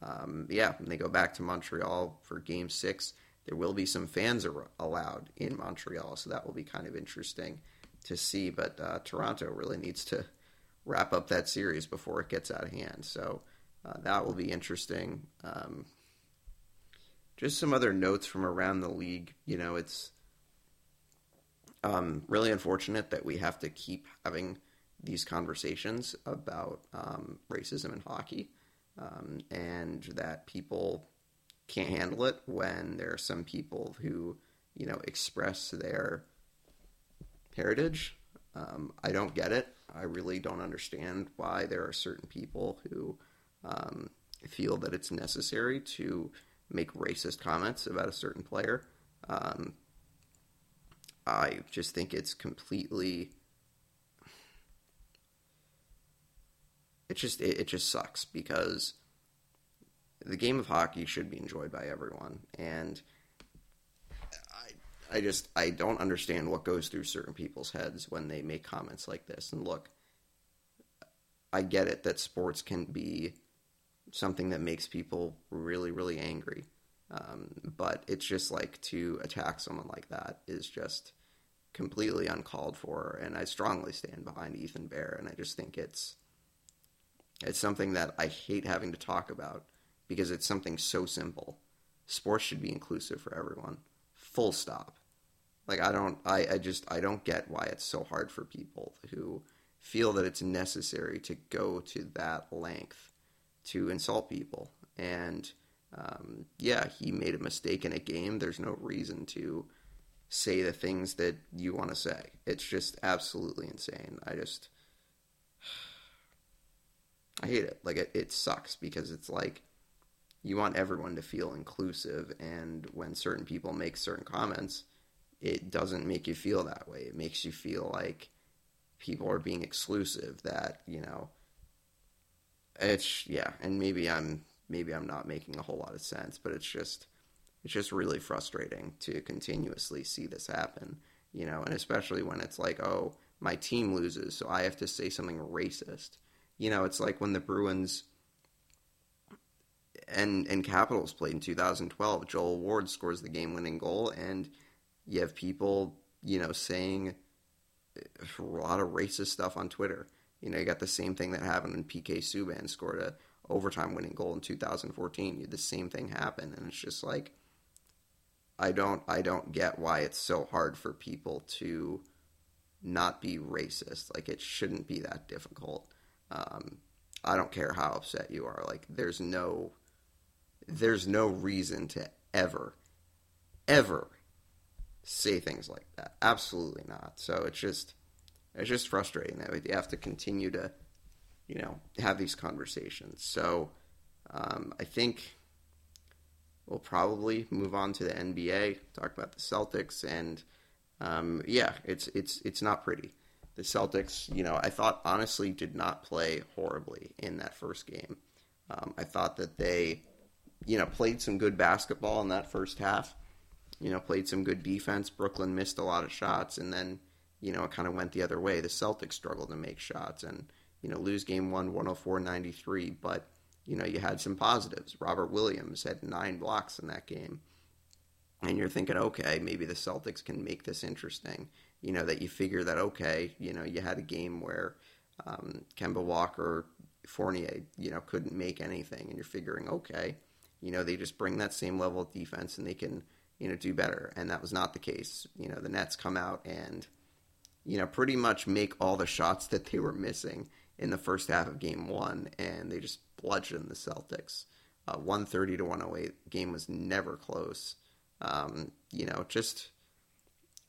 Um, yeah, when they go back to Montreal for game six, there will be some fans are allowed in Montreal, so that will be kind of interesting to see. But uh, Toronto really needs to wrap up that series before it gets out of hand. So uh, that will be interesting. Um, just some other notes from around the league. You know, it's um, really unfortunate that we have to keep having these conversations about um, racism in hockey, um, and that people can't handle it when there are some people who, you know, express their heritage. Um, I don't get it. I really don't understand why there are certain people who um, feel that it's necessary to make racist comments about a certain player. Um, I just think it's completely. It just it, it just sucks because the game of hockey should be enjoyed by everyone, and I just I don't understand what goes through certain people's heads when they make comments like this. And look, I get it that sports can be something that makes people really really angry, um, but it's just like to attack someone like that is just completely uncalled for. And I strongly stand behind Ethan Bear, and I just think it's it's something that I hate having to talk about because it's something so simple. Sports should be inclusive for everyone full stop. Like I don't I, I just I don't get why it's so hard for people who feel that it's necessary to go to that length to insult people. And um, yeah, he made a mistake in a game. There's no reason to say the things that you want to say. It's just absolutely insane. I just I hate it. Like it, it sucks because it's like you want everyone to feel inclusive and when certain people make certain comments it doesn't make you feel that way it makes you feel like people are being exclusive. That you know, it's yeah, and maybe I'm maybe I'm not making a whole lot of sense, but it's just it's just really frustrating to continuously see this happen. You know, and especially when it's like, oh, my team loses, so I have to say something racist. You know, it's like when the Bruins and and Capitals played in 2012. Joel Ward scores the game-winning goal, and you have people, you know, saying a lot of racist stuff on Twitter. You know, you got the same thing that happened when PK Subban scored a overtime winning goal in 2014. You the same thing happen, and it's just like I don't I don't get why it's so hard for people to not be racist. Like it shouldn't be that difficult. Um, I don't care how upset you are. Like there's no there's no reason to ever ever say things like that. Absolutely not. So it's just it's just frustrating that we have to continue to you know have these conversations. So um, I think we'll probably move on to the NBA, talk about the Celtics, and um, yeah, it's it's it's not pretty. The Celtics, you know, I thought honestly did not play horribly in that first game. Um, I thought that they, you know, played some good basketball in that first half. You know, played some good defense. Brooklyn missed a lot of shots, and then you know it kind of went the other way. The Celtics struggled to make shots, and you know lose game one, 104-93, but you know, you had some positives. Robert Williams had nine blocks in that game. And you're thinking, okay, maybe the Celtics can make this interesting. You know, that you figure that, okay, you know, you had a game where um, Kemba Walker, Fournier, you know, couldn't make anything. And you're figuring, okay, you know, they just bring that same level of defense and they can, you know, do better. And that was not the case. You know, the Nets come out and, you know, pretty much make all the shots that they were missing in the first half of game one. And they just bludgeoned the Celtics. Uh, 130 to 108 game was never close. Um, you know, just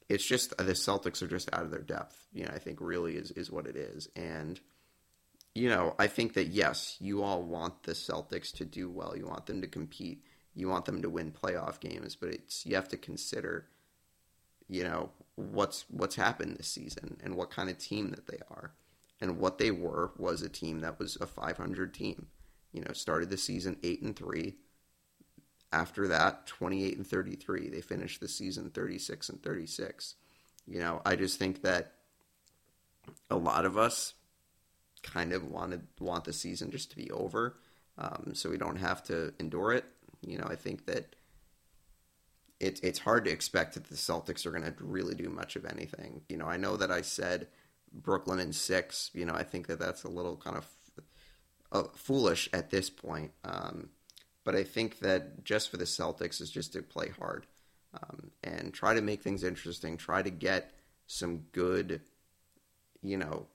it's just the Celtics are just out of their depth. You know, I think really is is what it is. And you know, I think that yes, you all want the Celtics to do well. You want them to compete. You want them to win playoff games, but it's you have to consider you know what's what's happened this season and what kind of team that they are. And what they were was a team that was a 500 team you know, started the season 8 and 3. After that, 28 and 33. They finished the season 36 and 36. You know, I just think that a lot of us kind of wanted want the season just to be over, um, so we don't have to endure it. You know, I think that it, it's hard to expect that the Celtics are going to really do much of anything. You know, I know that I said Brooklyn in six. You know, I think that that's a little kind of uh, foolish at this point. Um, but I think that just for the Celtics is just to play hard um, and try to make things interesting. Try to get some good, you know,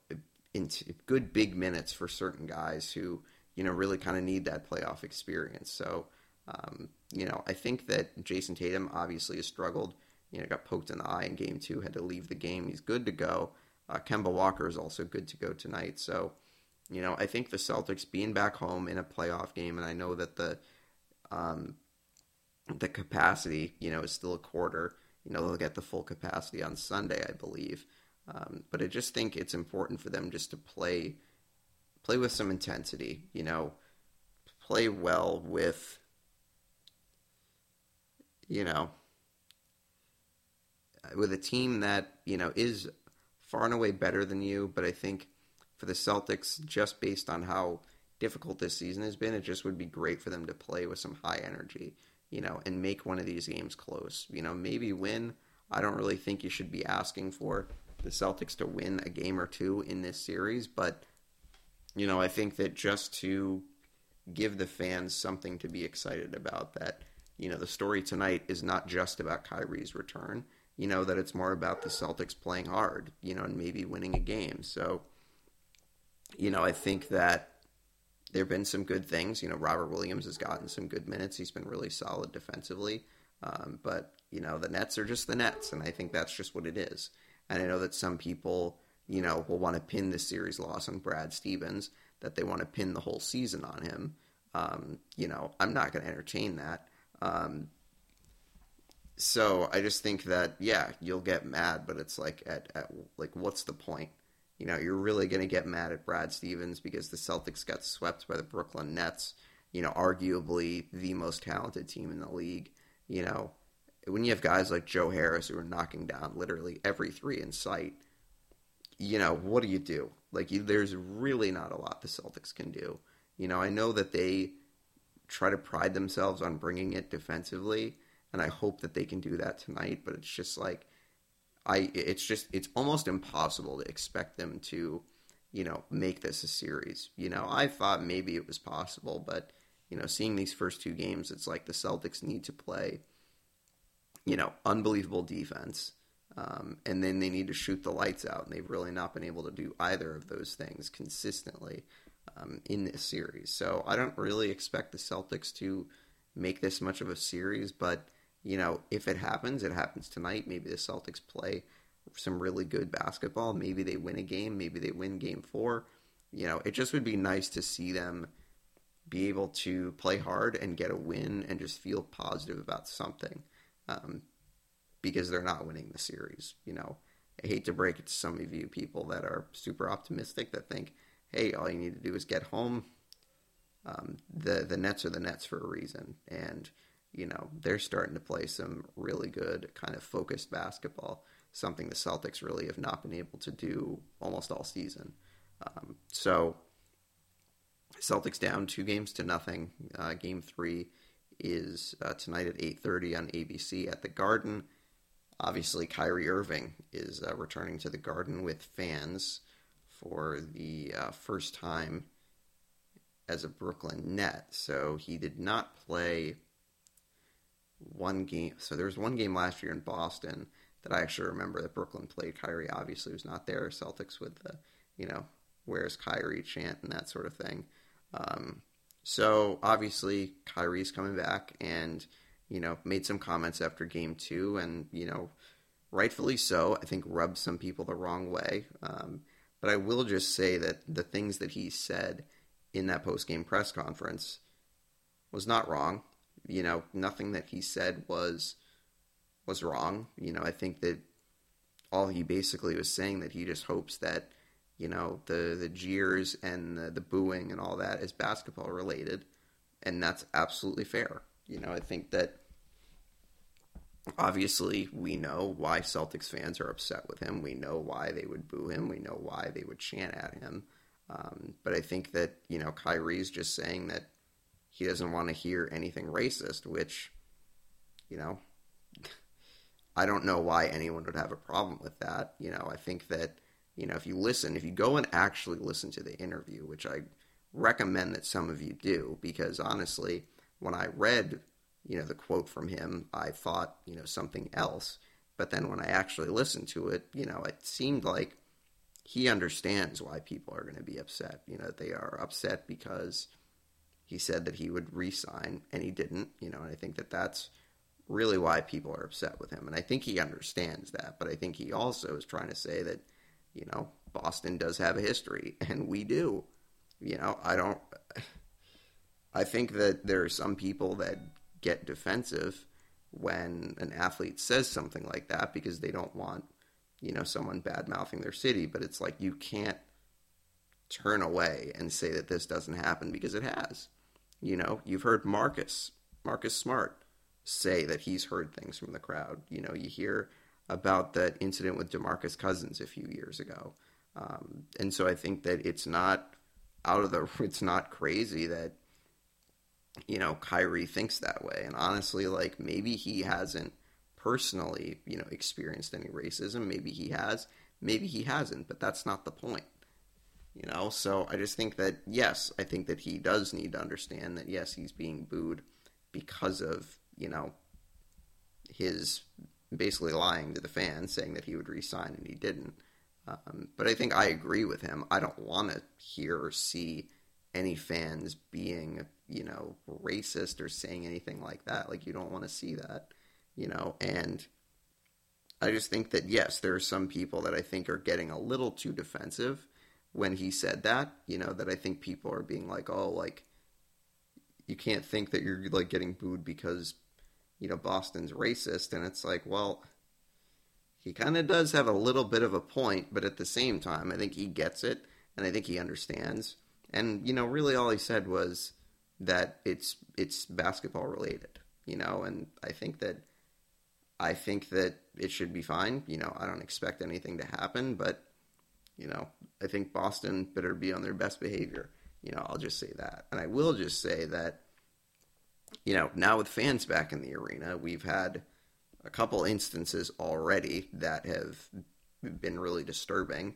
into good big minutes for certain guys who you know really kind of need that playoff experience. So. Um, you know, I think that Jayson Tatum obviously has struggled. You know, got poked in the eye in game two, had to leave the game. He's good to go. Uh, Kemba Walker is also good to go tonight. So, you know, I think the Celtics being back home in a playoff game, and I know that the um, the capacity, you know, is still a quarter. You know, they'll get the full capacity on Sunday, I believe. Um, but I just think it's important for them just to play play with some intensity. You know, play well with you know with a team that you know is far and away better than you. But I think for the Celtics, just based on how difficult this season has been, it just would be great for them to play with some high energy, you know, and make one of these games close. You know, maybe win. I don't really think you should be asking for the Celtics to win a game or two in this series, but you know, I think that just to give the fans something to be excited about that, you know, the story tonight is not just about Kyrie's return, you know, that it's more about the Celtics playing hard, you know, and maybe winning a game. So, you know, I think that there have been some good things. You know, Robert Williams has gotten some good minutes. He's been really solid defensively. Um, but, you know, the Nets are just the Nets, and I think that's just what it is. And I know that some people, you know, will want to pin the series loss on Brad Stevens, that they want to pin the whole season on him. Um, you know, I'm not going to entertain that. Um, so I just think that, yeah, you'll get mad, but it's like, at, at like, what's the point? you know, you're really going to get mad at Brad Stevens because the Celtics got swept by the Brooklyn Nets, you know, arguably the most talented team in the league. You know, when you have guys like Joe Harris who are knocking down literally every three in sight, you know, what do you do? Like, you, there's really not a lot the Celtics can do. You know, I know that they try to pride themselves on bringing it defensively, and I hope that they can do that tonight, but it's just like, I it's just it's almost impossible to expect them to, you know, make this a series. You know, I thought maybe it was possible, but you know, seeing these first two games, it's like the Celtics need to play, you know, unbelievable defense. Um, and then they need to shoot the lights out, and they've really not been able to do either of those things consistently um, in this series. So I don't really expect the Celtics to make this much of a series, but you know, if it happens, it happens tonight. Maybe the Celtics play some really good basketball. Maybe they win a game. Maybe they win game four. You know, it just would be nice to see them be able to play hard and get a win and just feel positive about something um, because they're not winning the series. You know, I hate to break it to some of you people that are super optimistic that think, hey, all you need to do is get home. Um, the the Nets are the Nets for a reason, and you know, they're starting to play some really good kind of focused basketball, something the Celtics really have not been able to do almost all season. Um, so, Celtics down two games to nothing. Uh, game three is uh, tonight at 8.30 on ABC at the Garden. Obviously, Kyrie Irving is uh, returning to the Garden with fans for the uh, first time as a Brooklyn Net. So he did not play one game. So there was one game last year in Boston that I actually remember that Brooklyn played. Kyrie obviously was not there. Celtics with the, you know, where's Kyrie chant and that sort of thing. Um, so obviously Kyrie's coming back and, you know, made some comments after game two and, you know, rightfully so, I think rubbed some people the wrong way. Um, but I will just say that the things that he said in that post game press conference was not wrong you know, nothing that he said was was wrong. You know, I think that all he basically was saying that he just hopes that you know the the jeers and the, the booing and all that is basketball related, and that's absolutely fair. You know, I think that obviously we know why Celtics fans are upset with him. We know why they would boo him. We know why they would chant at him. Um, but I think that you know Kyrie's just saying that he doesn't want to hear anything racist, which, you know, I don't know why anyone would have a problem with that. You know, I think that, you know, if you listen, if you go and actually listen to the interview, which I recommend that some of you do, because honestly, when I read, you know, the quote from him, I thought, you know, something else. But then when I actually listened to it, you know, it seemed like he understands why people are going to be upset. You know, they are upset because he said that he would resign, and he didn't. You know, and I think that that's really why people are upset with him. And I think he understands that, but I think he also is trying to say that, you know, Boston does have a history, and we do. You know, I don't. I think that there are some people that get defensive when an athlete says something like that because they don't want, you know, someone bad mouthing their city. But it's like you can't turn away and say that this doesn't happen because it has. You know, you've heard Marcus, Marcus Smart, say that he's heard things from the crowd. You know, you hear about that incident with DeMarcus Cousins a few years ago. Um, and so I think that it's not out of the, it's not crazy that, you know, Kyrie thinks that way. And honestly, like maybe he hasn't personally, you know, experienced any racism. Maybe he has, maybe he hasn't, but that's not the point. You know, so I just think that yes, I think that he does need to understand that yes, he's being booed because of you know his basically lying to the fans, saying that he would resign and he didn't. Um, but I think I agree with him. I don't want to hear or see any fans being you know racist or saying anything like that. Like you don't want to see that, you know. And I just think that yes, there are some people that I think are getting a little too defensive when he said that, you know, that I think people are being like, oh, like, you can't think that you're like getting booed because, you know, Boston's racist. And it's like, well, he kind of does have a little bit of a point, but at the same time, I think he gets it and I think he understands. And you know, really, all he said was that it's it's basketball related, you know, and I think that I think that it should be fine. You know, I don't expect anything to happen, but you know, I think Boston better be on their best behavior. You know, I'll just say that. And I will just say that, you know, now with fans back in the arena, we've had a couple instances already that have been really disturbing,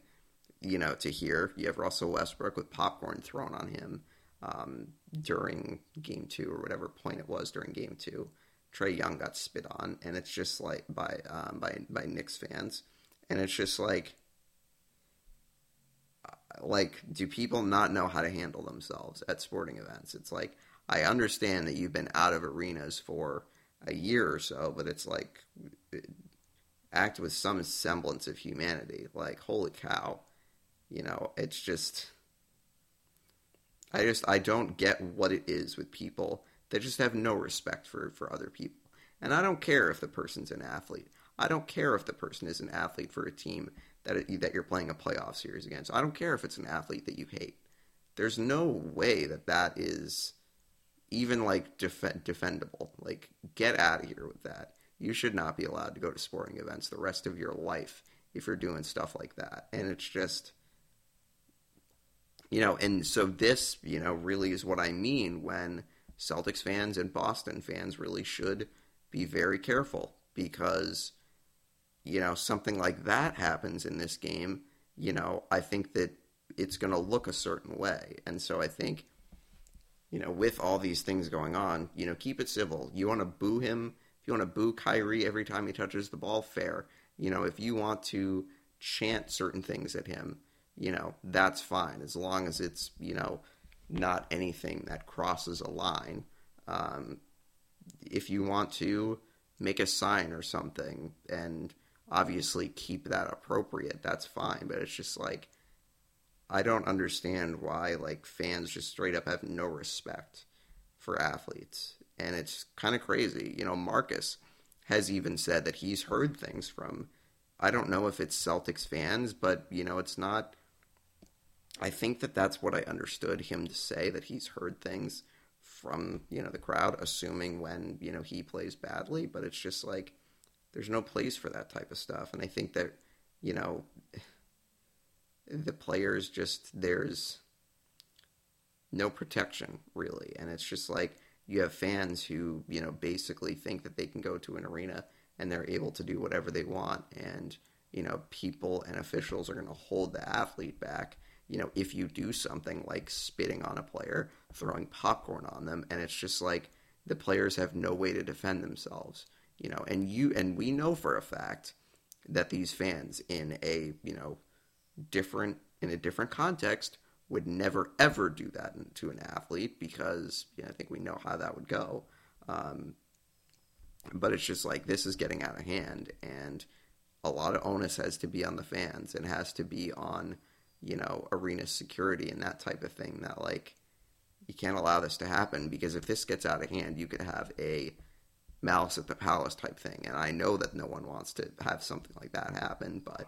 you know, to hear. You have Russell Westbrook with popcorn thrown on him um, during game two or whatever point it was during game two. Trae Young got spit on, and it's just like by um, by by Knicks fans, and it's just like like do people not know how to handle themselves at sporting events it's like i understand that you've been out of arenas for a year or so but it's like act with some semblance of humanity like holy cow you know it's just i just i don't get what it is with people that just have no respect for for other people and i don't care if the person's an athlete i don't care if the person is an athlete for a team that it, that you're playing a playoff series against. I don't care if it's an athlete that you hate. There's no way that that is even like def- defendable. Like get out of here with that. You should not be allowed to go to sporting events the rest of your life if you're doing stuff like that. And it's just you know, and so this, you know, really is what I mean when Celtics fans and Boston fans really should be very careful because you know, something like that happens in this game, you know, I think that it's going to look a certain way. And so I think, you know, with all these things going on, you know, keep it civil. You want to boo him, if you want to boo Kyrie every time he touches the ball, fair. You know, if you want to chant certain things at him, you know, that's fine as long as it's, you know, not anything that crosses a line. Um, if you want to make a sign or something and obviously keep that appropriate. That's fine, but it's just like I don't understand why like fans just straight up have no respect for athletes. And it's kind of crazy. You know, Marcus has even said that he's heard things from I don't know if it's Celtics fans, but you know, it's not I think that that's what I understood him to say that he's heard things from, you know, the crowd assuming when, you know, he plays badly, but it's just like there's no place for that type of stuff. And I think that, you know, the players just, there's no protection really. And it's just like you have fans who, you know, basically think that they can go to an arena and they're able to do whatever they want. And, you know, people and officials are going to hold the athlete back. You know, if you do something like spitting on a player, throwing popcorn on them, and it's just like the players have no way to defend themselves you know, and you and we know for a fact that these fans in a you know different in a different context would never ever do that to an athlete because you know, I think we know how that would go. Um, but it's just like this is getting out of hand, and a lot of onus has to be on the fans and has to be on you know arena security and that type of thing. That like you can't allow this to happen because if this gets out of hand, you could have a Malice at the Palace type thing. And I know that no one wants to have something like that happen, but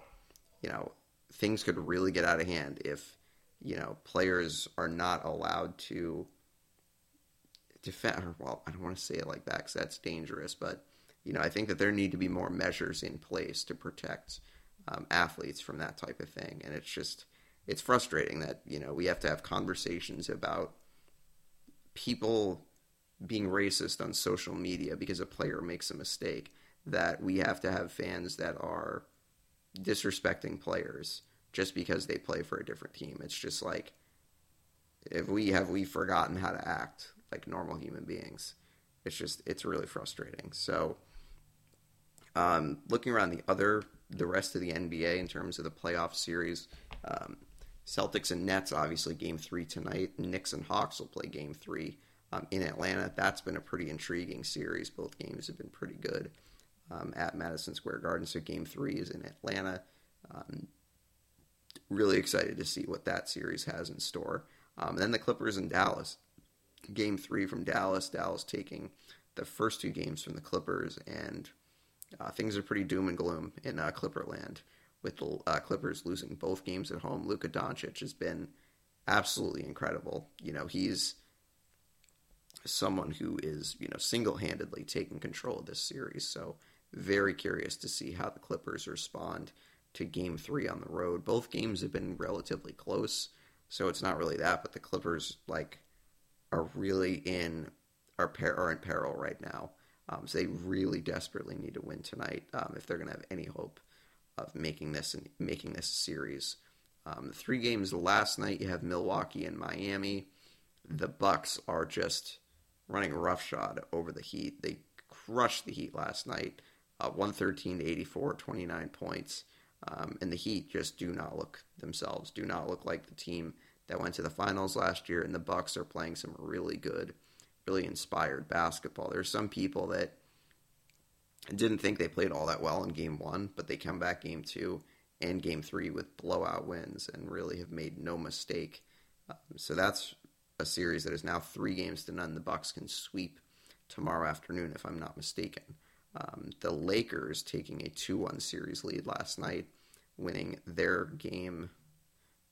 you know, things could really get out of hand if you know players are not allowed to defend. Or, well, I don't want to say it like that because that's dangerous, but you know, I think that there need to be more measures in place to protect um, athletes from that type of thing. And it's just it's frustrating that you know we have to have conversations about people being racist on social media because a player makes a mistake. That we have to have fans that are disrespecting players just because they play for a different team. It's just like if we have we forgotten how to act like normal human beings. It's just it's really frustrating. So um, looking around the other the rest of the NBA in terms of the playoff series, um, Celtics and Nets obviously game three tonight. Knicks and Hawks will play game three um, in Atlanta. That's been a pretty intriguing series. Both games have been pretty good um, at Madison Square Garden. So game three is in Atlanta. Um, really excited to see what that series has in store. Um, then the Clippers in Dallas. Game three from Dallas. Dallas taking the first two games from the Clippers and uh, things are pretty doom and gloom in uh, Clipperland with the uh, Clippers losing both games at home. Luka Doncic has been absolutely incredible. You know, he's someone who is, you know, single-handedly taking control of this series. So very curious to see how the Clippers respond to game 3 on the road. Both games have been relatively close, so it's not really that, but the Clippers like are really in are, per- are in peril right now. Um, so they really desperately need to win tonight um, if they're going to have any hope of making this and making this series. Um, the three games last night, you have Milwaukee and Miami. The Bucks are just running roughshod over the Heat. They crushed the Heat last night, uh, 113 to 84, 29 points. Um, and the Heat just do not look themselves, do not look like the team that went to the finals last year. And the Bucks are playing some really good, really inspired basketball. There's some people that didn't think they played all that well in game one, but they come back game two and game three with blowout wins and really have made no mistake. Um, so that's a series that is now three games to none. The Bucks can sweep tomorrow afternoon, if I'm not mistaken. Um, the Lakers taking a 2-1 series lead last night, winning their game,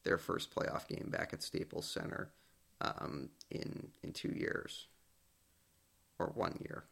their first playoff game back at Staples Center um, in in two years or one year.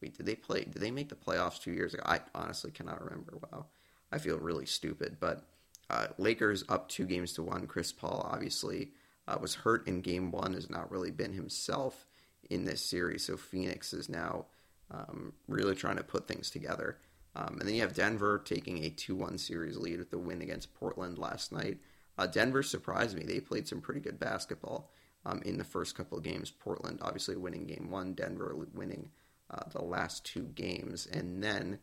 Wait, did they play? Did they make the playoffs two years ago? I honestly cannot remember. Wow, I feel really stupid. But uh, Lakers up two games to one. Chris Paul obviously uh, was hurt in game one. Has not really been himself in this series. So Phoenix is now um, really trying to put things together. Um, and then you have Denver taking a 2 1 series lead with the win against Portland last night. Uh, Denver surprised me. They played some pretty good basketball um, in the first couple of games. Portland obviously winning game one, Denver winning uh, the last two games. And then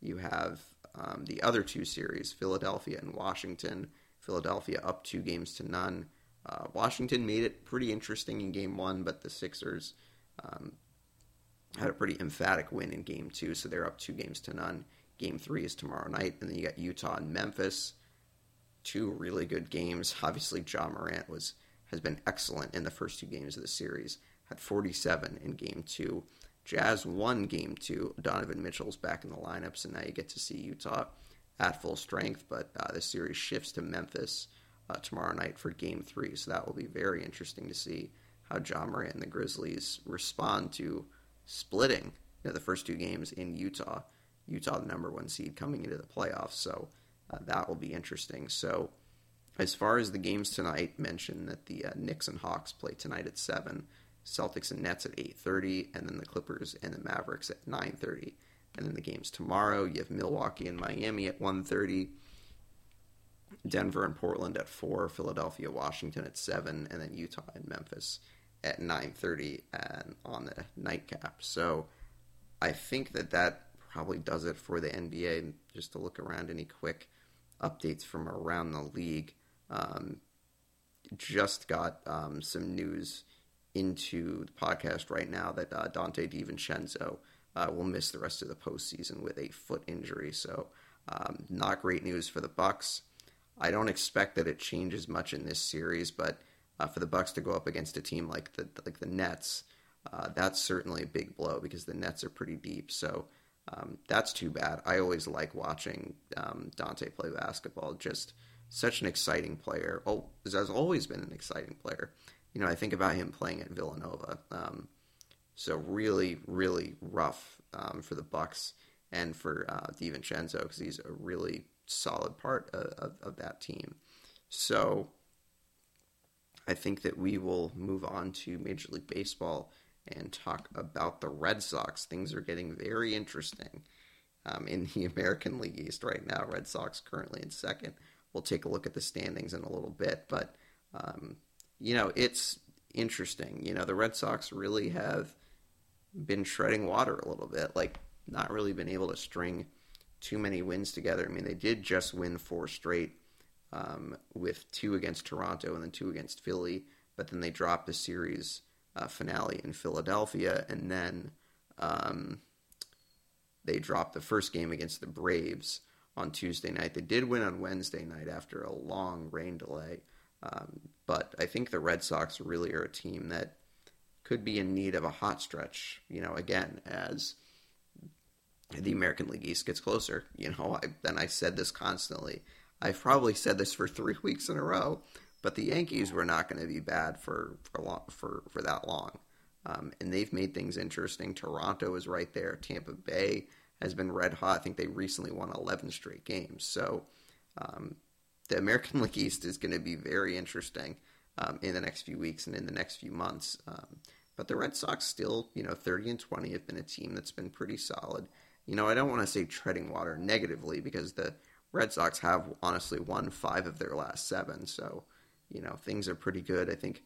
you have um, the other two series, Philadelphia and Washington. Philadelphia up two games to none. Uh, Washington made it pretty interesting in game one, but the Sixers um, had a pretty emphatic win in game two, so they're up two games to none. Game three is tomorrow night, and then you got Utah and Memphis. Two really good games. Obviously, Ja Morant was has been excellent in the first two games of the series. Had 47 in game two. Jazz won game two. Donovan Mitchell's back in the lineup, so now you get to see Utah at full strength. But uh, the series shifts to Memphis uh, tomorrow night for game three, so that will be very interesting to see how Ja Morant and the Grizzlies respond to splitting you know, the first two games in Utah. Utah, the number one seed, coming into the playoffs, so uh, that will be interesting. So, as far as the games tonight, mention that the uh, Knicks and Hawks play tonight at seven. Celtics and Nets at 8:30, and then the Clippers and the Mavericks at 9:30. And then the games tomorrow, you have Milwaukee and Miami at 1:30, Denver and Portland at 4, Philadelphia, Washington at 7, and then Utah and Memphis at 9:30 and on the nightcap. So I think that that probably does it for the NBA. Just to look around, any quick updates from around the league. Um, just got um, some news into the podcast right now that uh, Donte DiVincenzo uh, will miss the rest of the postseason with a foot injury. So, um, not great news for the Bucks. I don't expect that it changes much in this series, but uh, for the Bucks to go up against a team like the like the Nets, uh, that's certainly a big blow because the Nets are pretty deep. So. Um, that's too bad. I always like watching um, Donte play basketball. Just such an exciting player. Oh, has always been an exciting player you know, I think about him playing at Villanova. Um, so really, really rough um, for the Bucks and for uh, DiVincenzo because he's a really solid part of, of, of, that team. So I think that we will move on to Major League Baseball and talk about the Red Sox. Things are getting very interesting um, in the American League East right now. Red Sox currently in second. We'll take a look at the standings in a little bit, but um, you know, it's interesting. You know, the Red Sox really have been treading water a little bit, like not really been able to string too many wins together. I mean, they did just win four straight um, with two against Toronto and then two against Philly, but then they dropped the series uh, finale in Philadelphia, and then um, they dropped the first game against the Braves on Tuesday night. They did win on Wednesday night after a long rain delay. Um, but I think the Red Sox really are a team that could be in need of a hot stretch. You know, again, as the American League East gets closer. You know, I, then I said this constantly. I've probably said this for three weeks in a row, but the Yankees were not going to be bad for for long, for for that long, um, and they've made things interesting. Toronto is right there. Tampa Bay has been red hot. I think they recently won 11 straight games. So um, the American League East is going to be very interesting um, in the next few weeks and in the next few months. Um, but the Red Sox still, you know, 30 and 20 have been a team that's been pretty solid. You know, I don't want to say treading water negatively because the Red Sox have honestly won five of their last seven. So, you know, things are pretty good. I think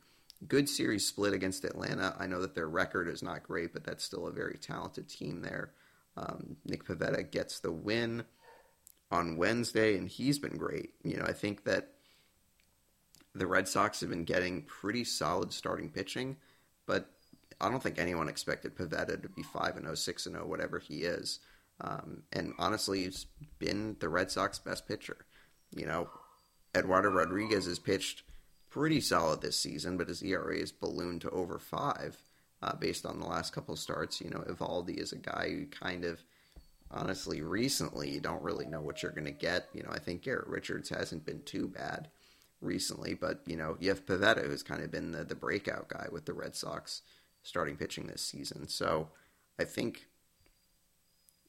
good series split against Atlanta. I know that their record is not great, but that's still a very talented team there. Um, Nick Pivetta gets the win on Wednesday, and he's been great. You know, I think that the Red Sox have been getting pretty solid starting pitching, but I don't think anyone expected Pivetta to be 5 and 0, 6 and 0, whatever he is. Um, and honestly, he's been the Red Sox best pitcher. You know, Eduardo Rodriguez has pitched pretty solid this season, but his ERA has ballooned to over five uh, based on the last couple starts. You know, Eovaldi is a guy who kind of, honestly, recently you don't really know what you're going to get. You know, I think Garrett Richards hasn't been too bad recently, but you know, you have Pivetta who's kind of been the, the breakout guy with the Red Sox starting pitching this season. So I think,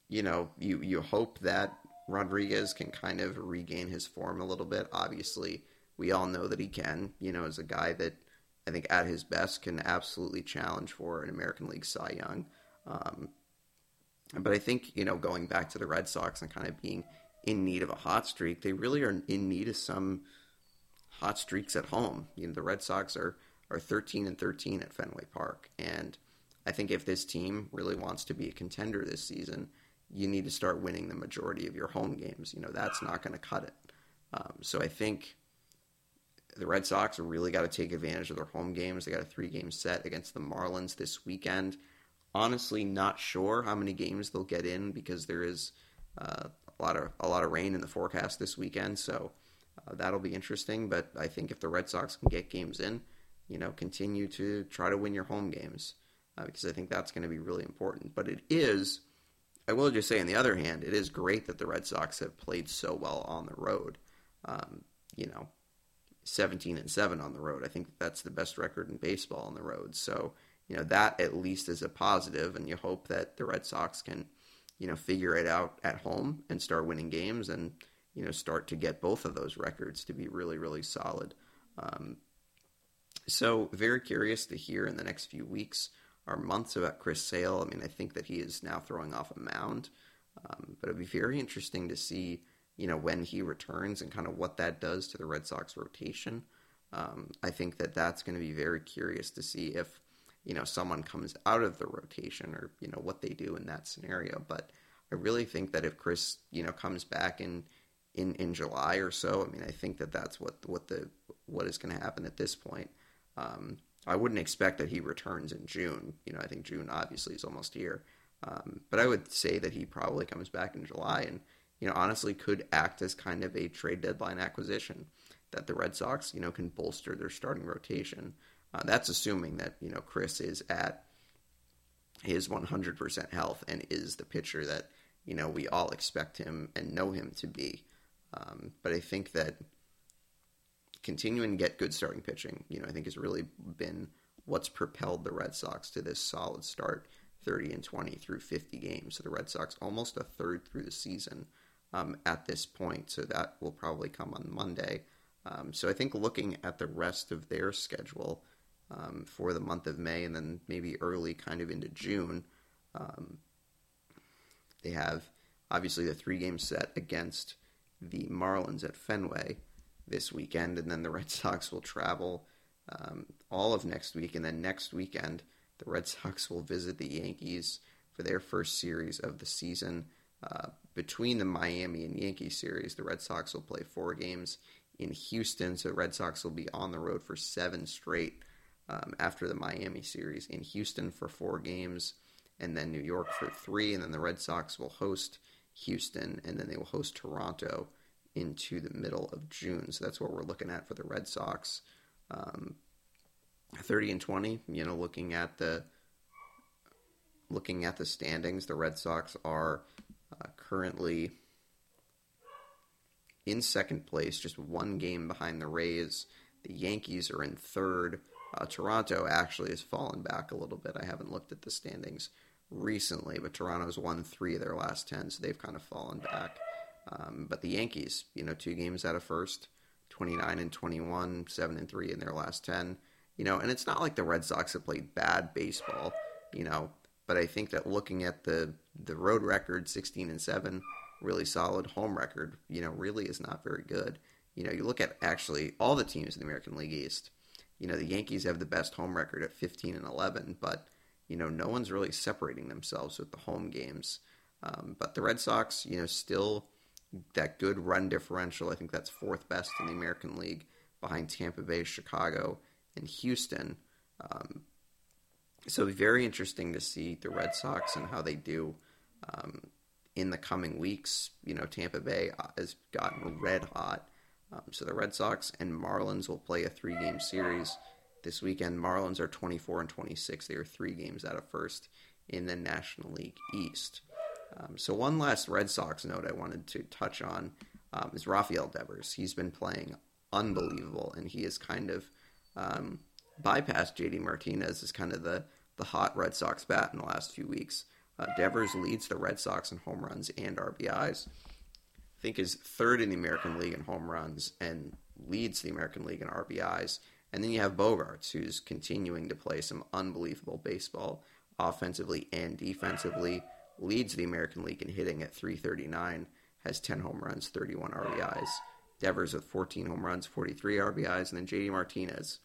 you know, you you hope that Rodriguez can kind of regain his form a little bit. Obviously, we all know that he can. You know, as a guy that I think at his best can absolutely challenge for an American League Cy Young. Um, but I think you know going back to the Red Sox and kind of being in need of a hot streak, they really are in need of some hot streaks at home. You know, the Red Sox are are 13 and 13 at Fenway Park, and I think if this team really wants to be a contender this season, you need to start winning the majority of your home games. You know, that's not going to cut it. Um, so I think the Red Sox really got to take advantage of their home games. They got a three game set against the Marlins this weekend. Honestly, not sure how many games they'll get in because there is uh, a lot of a lot of rain in the forecast this weekend. So uh, that'll be interesting. But I think if the Red Sox can get games in, you know, continue to try to win your home games uh, because I think that's going to be really important. But it is, I will just say, on the other hand, it is great that the Red Sox have played so well on the road. Um, you know, 17 and 7 on the road. I think that's the best record in baseball on the road. So, you know, that at least is a positive, and you hope that the Red Sox can, you know, figure it out at home and start winning games and, you know, start to get both of those records to be really, really solid. Um, so, very curious to hear in the next few weeks or months about Chris Sale. I mean, I think that he is now throwing off a mound, um, but it'd be very interesting to see you know, when he returns and kind of what that does to the Red Sox rotation. Um, I think that that's going to be very curious to see if, you know, someone comes out of the rotation or, you know, what they do in that scenario. But I really think that if Chris, you know, comes back in, in, in July or so, I mean, I think that that's what, what the, what is going to happen at this point. Um, I wouldn't expect that he returns in June. You know, I think June obviously is almost here. Um, but I would say that he probably comes back in July and, you know, honestly could act as kind of a trade deadline acquisition that the Red Sox, you know, can bolster their starting rotation. Uh, that's assuming that, you know, Chris is at his 100% health and is the pitcher that, you know, we all expect him and know him to be. Um, but I think that continuing to get good starting pitching, you know, I think has really been what's propelled the Red Sox to this solid start 30 and 20 through 50 games. So the Red Sox almost a third through the season um, at this point. So that will probably come on Monday. Um, so I think looking at the rest of their schedule um, for the month of May and then maybe early kind of into June, um, they have obviously the three game set against the Marlins at Fenway this weekend, and then the Red Sox will travel um, all of next week, and then next weekend the Red Sox will visit the Yankees for their first series of the season. Uh, between the Miami and Yankee series, the Red Sox will play four games in Houston. So Red Sox will be on the road for seven straight um, after the Miami series in Houston for four games, and then New York for three. And then the Red Sox will host Houston, and then they will host Toronto into the middle of June. So that's what we're looking at for the Red Sox. Um, 30 and 20, you know, looking at the looking at the standings, the Red Sox are uh, currently in second place, just one game behind the Rays. The Yankees are in third. Uh, Toronto actually has fallen back a little bit. I haven't looked at the standings recently, but Toronto's won three of their last ten, so they've kind of fallen back. Um, but the Yankees, you know, two games out of first, 29 and 21, 7 and 3 in their last 10. You know, and it's not like the Red Sox have played bad baseball, you know, but I think that looking at the the road record, 16 and 7, really solid home record, you know, really is not very good. You know, you look at actually all the teams in the American League East. You know, the Yankees have the best home record at 15 and 11, but you know, no one's really separating themselves with the home games. Um, but the Red Sox, you know, still that good run differential. I think that's fourth best in the American League behind Tampa Bay, Chicago, and Houston. Um, so very interesting to see the Red Sox and how they do um, in the coming weeks. You know, Tampa Bay uh, has gotten red hot. Um, so the Red Sox and Marlins will play a three-game series this weekend. Marlins are 24 and 26. They are three games out of first in the National League East. Um, so one last Red Sox note I wanted to touch on um, is Rafael Devers. He's been playing unbelievable, and he has kind of um, bypassed JD Martinez as kind of the the hot Red Sox bat in the last few weeks. Uh, Devers leads the Red Sox in home runs and RBIs. Think is third in the American League in home runs and leads the American League in RBIs. And then you have Bogaerts, who's continuing to play some unbelievable baseball offensively and defensively leads the American League in hitting at 339, has 10 home runs, 31 RBIs. Devers with 14 home runs, 43 RBIs, and then JD Martinez,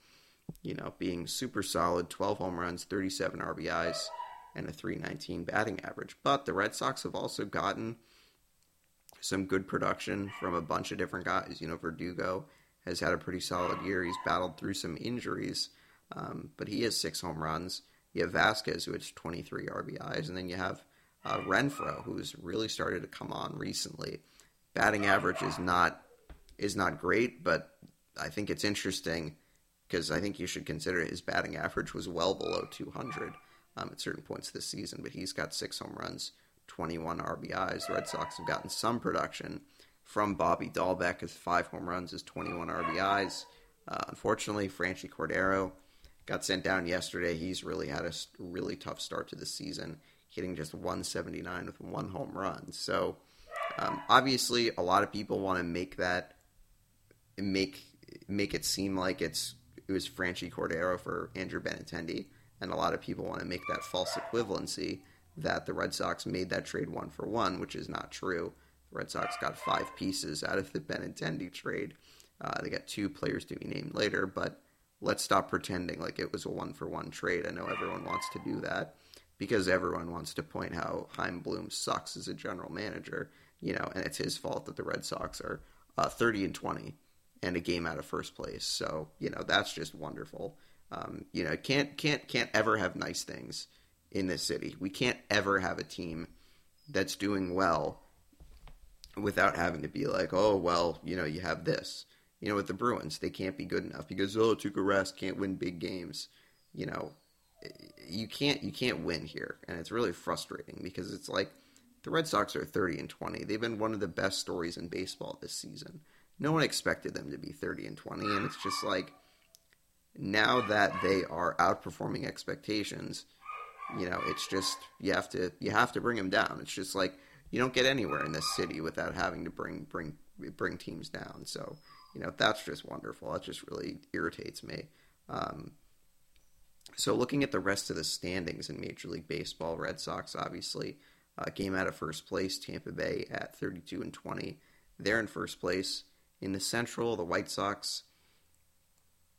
you know, being super solid, 12 home runs, 37 RBIs, and a 319 batting average. But the Red Sox have also gotten some good production from a bunch of different guys. You know, Verdugo has had a pretty solid year. He's battled through some injuries, um, but he has six home runs. You have Vazquez, who has 23 RBIs, and then you have uh, Renfroe, who's really started to come on recently. Batting average is not is not great, but I think it's interesting because I think you should consider his batting average was well below 200 um, at certain points this season. But he's got six home runs, 21 RBIs. The Red Sox have gotten some production from Bobby Dalbec, his five home runs, his 21 RBIs. Uh, unfortunately, Franchy Cordero got sent down yesterday. He's really had a really tough start to the season hitting just 179 with one home run. So um, obviously, a lot of people want to make that make make it seem like it's it was Franchy Cordero for Andrew Benintendi, and a lot of people want to make that false equivalency that the Red Sox made that trade one for one, which is not true. The Red Sox got five pieces out of the Benintendi trade. Uh, they got two players to be named later, but let's stop pretending like it was a one for one trade. I know everyone wants to do that because everyone wants to point how Chaim Bloom sucks as a general manager, you know, and it's his fault that the Red Sox are uh, 30 and 20 and a game out of first place. So, you know, that's just wonderful. Um, you know, can't can't can't ever have nice things in this city. We can't ever have a team that's doing well without having to be like, oh well, you know, you have this. You know, with the Bruins, they can't be good enough because oh, Tuukka Rask, can't win big games. You know, you can't you can't win here, and it's really frustrating because it's like the Red Sox are 30 and 20. They've been one of the best stories in baseball this season. No one expected them to be 30 and 20, and it's just like now that they are outperforming expectations, you know, it's just you have to you have to bring them down. It's just like you don't get anywhere in this city without having to bring bring bring teams down. So you know that's just wonderful. That just really irritates me. Um, so looking at the rest of the standings in Major League Baseball, Red Sox obviously uh, game out of first place. Tampa Bay at 32 and 20, they're in first place. In the Central, the White Sox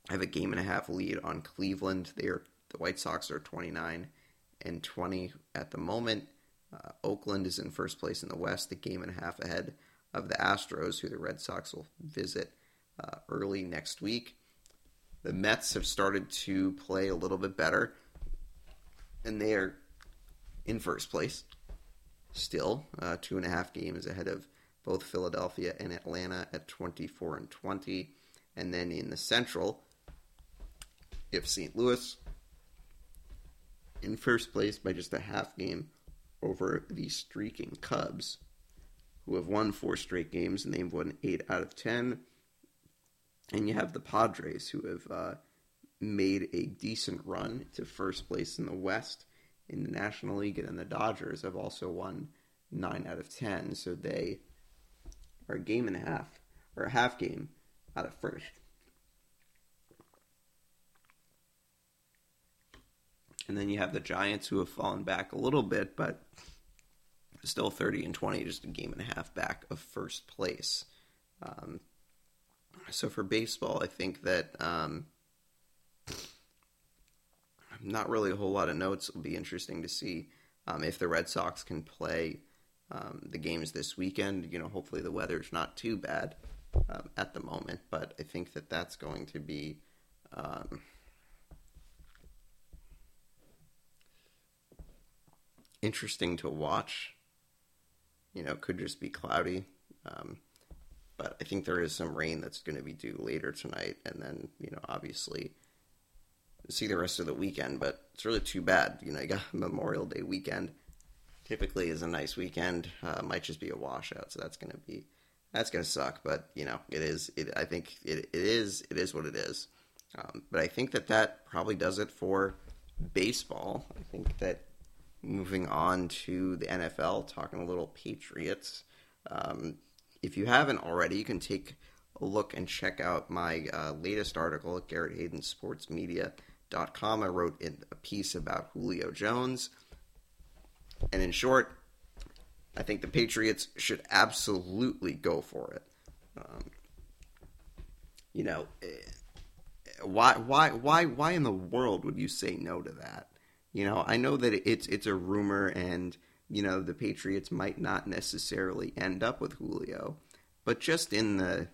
have a game and a half lead on Cleveland. They are the White Sox are 29 and 20 at the moment. Uh, Oakland is in first place in the West, a game and a half ahead of the Astros, who the Red Sox will visit uh, early next week. The Mets have started to play a little bit better, and they are in first place still, uh, two and a half games ahead of both Philadelphia and Atlanta at 24 and 20. And then in the Central, if St. Louis in first place by just a half game over the streaking Cubs, who have won four straight games and they've won eight out of ten. And you have the Padres, who have uh, made a decent run to first place in the West in the National League, and the Dodgers have also won nine out of ten. So they are a game and a half, or a half game out of first. And then you have the Giants who have fallen back a little bit, but still 30 and 20, just a game and a half back of first place. Um, so for baseball, I think that um, not really a whole lot of notes. It'll be interesting to see um, if the Red Sox can play um, the games this weekend. You know, hopefully the weather's not too bad um, at the moment, but I think that that's going to be. Interesting to watch. You know, could just be cloudy. Um, but I think there is some rain that's going to be due later tonight, and then you know, obviously, see the rest of the weekend. But it's really too bad. You know, you got Memorial Day weekend. Typically, is a nice weekend. Uh, might just be a washout, so that's going to be that's going to suck. But you know, it is. It, I think it, it is. It is what it is. Um, but I think that that probably does it for baseball. I think that moving on to the NFL, talking a little Patriots. Um, if you haven't already, you can take a look and check out my uh, latest article at Garrett Hayden Sports Media.com. I wrote a piece about Julio Jones. And in short, I think the Patriots should absolutely go for it. Um, you know, eh, why, why, why, why in the world would you say no to that? You know, I know that it's it's a rumor, and you know the Patriots might not necessarily end up with Julio, but just in the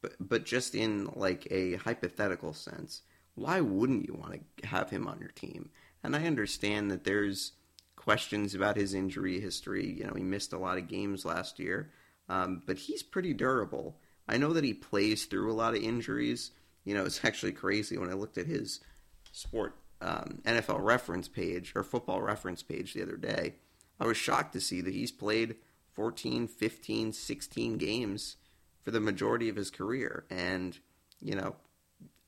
but but just in like a hypothetical sense, why wouldn't you want to have him on your team? And I understand that there's questions about his injury history. You know, he missed a lot of games last year, um, but he's pretty durable. I know that he plays through a lot of injuries. You know, it's actually crazy when I looked at his sport um, NFL reference page or football reference page the other day, I was shocked to see that he's played 14, 15, 16 games for the majority of his career. And, you know,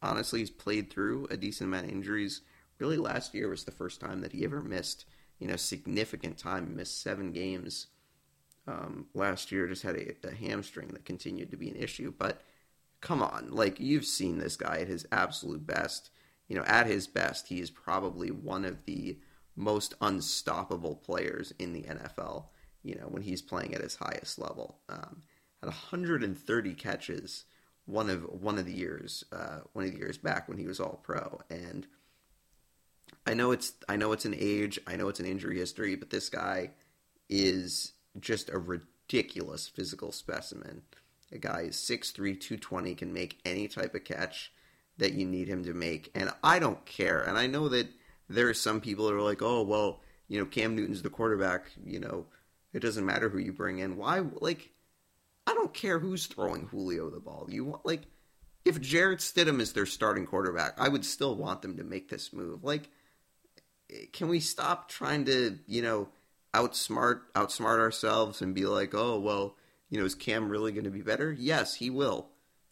honestly, he's played through a decent amount of injuries. Really, last year was the first time that he ever missed, you know, significant time. Missed seven games um, last year, just had a, a hamstring that continued to be an issue. But come on, like, you've seen this guy at his absolute best you know, at his best, he is probably one of the most unstoppable players in the NFL. You know, when he's playing at his highest level, um, had 130 catches one of one of the years, uh, one of the years back when he was All Pro, and I know it's I know it's an age, I know it's an injury history, but this guy is just a ridiculous physical specimen. A guy is 6'3", 220, can make any type of catch that you need him to make. And I don't care. And I know that there are some people that are like, oh, well, you know, Cam Newton's the quarterback. You know, it doesn't matter who you bring in. Why? Like, I don't care who's throwing Julio the ball. You want, like, if Jarrett Stidham is their starting quarterback, I would still want them to make this move. Like, can we stop trying to, you know, outsmart outsmart ourselves and be like, oh, well, you know, is Cam really going to be better? Yes, he will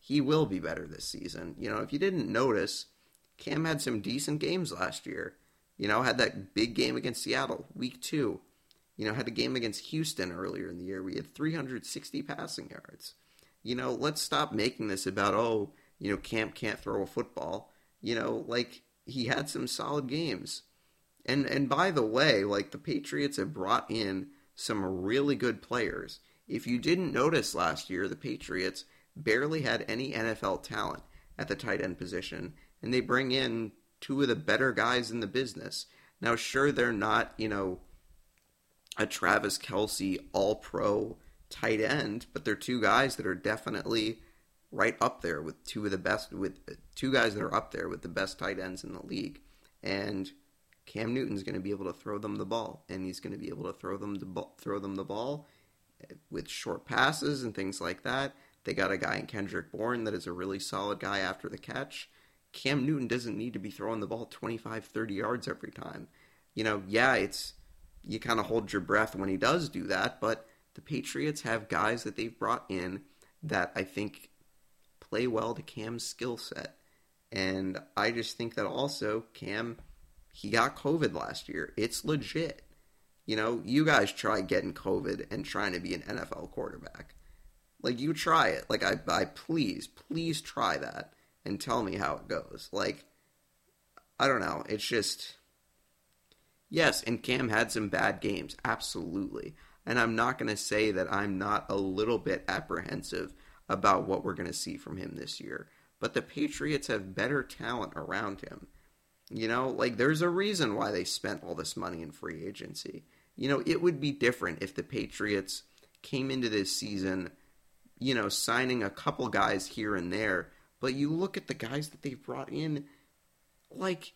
he will be better this season. You know, if you didn't notice, Cam had some decent games last year. You know, had that big game against Seattle, week two. You know, had a game against Houston earlier in the year. We had 360 passing yards. You know, let's stop making this about, oh, you know, Cam can't throw a football. You know, like he had some solid games. And and by the way, like the Patriots have brought in some really good players. If you didn't notice last year, the Patriots barely had any NFL talent at the tight end position, and they bring in two of the better guys in the business. Now, sure, they're not, you know, a Travis Kelce all pro tight end, but they're two guys that are definitely right up there with two of the best, with two guys that are up there with the best tight ends in the league. And Cam Newton's going to be able to throw them the ball, and he's going to be able to throw them the ball, throw them the ball with short passes and things like that. They got a guy in Kendrick Bourne that is a really solid guy after the catch. Cam Newton doesn't need to be throwing the ball 25, 30 yards every time. You know, yeah, it's you kind of hold your breath when he does do that, but the Patriots have guys that they've brought in that I think play well to Cam's skill set. And I just think that also Cam he got COVID last year. It's legit. You know, you guys try getting COVID and trying to be an NFL quarterback. Like you try it. Like I I please, please try that and tell me how it goes. Like I don't know. It's just Yes, and Cam had some bad games, absolutely. And I'm not going to say that I'm not a little bit apprehensive about what we're going to see from him this year. But the Patriots have better talent around him. You know, like there's a reason why they spent all this money in free agency. You know, it would be different if the Patriots came into this season, you know, signing a couple guys here and there. But you look at the guys that they've brought in, like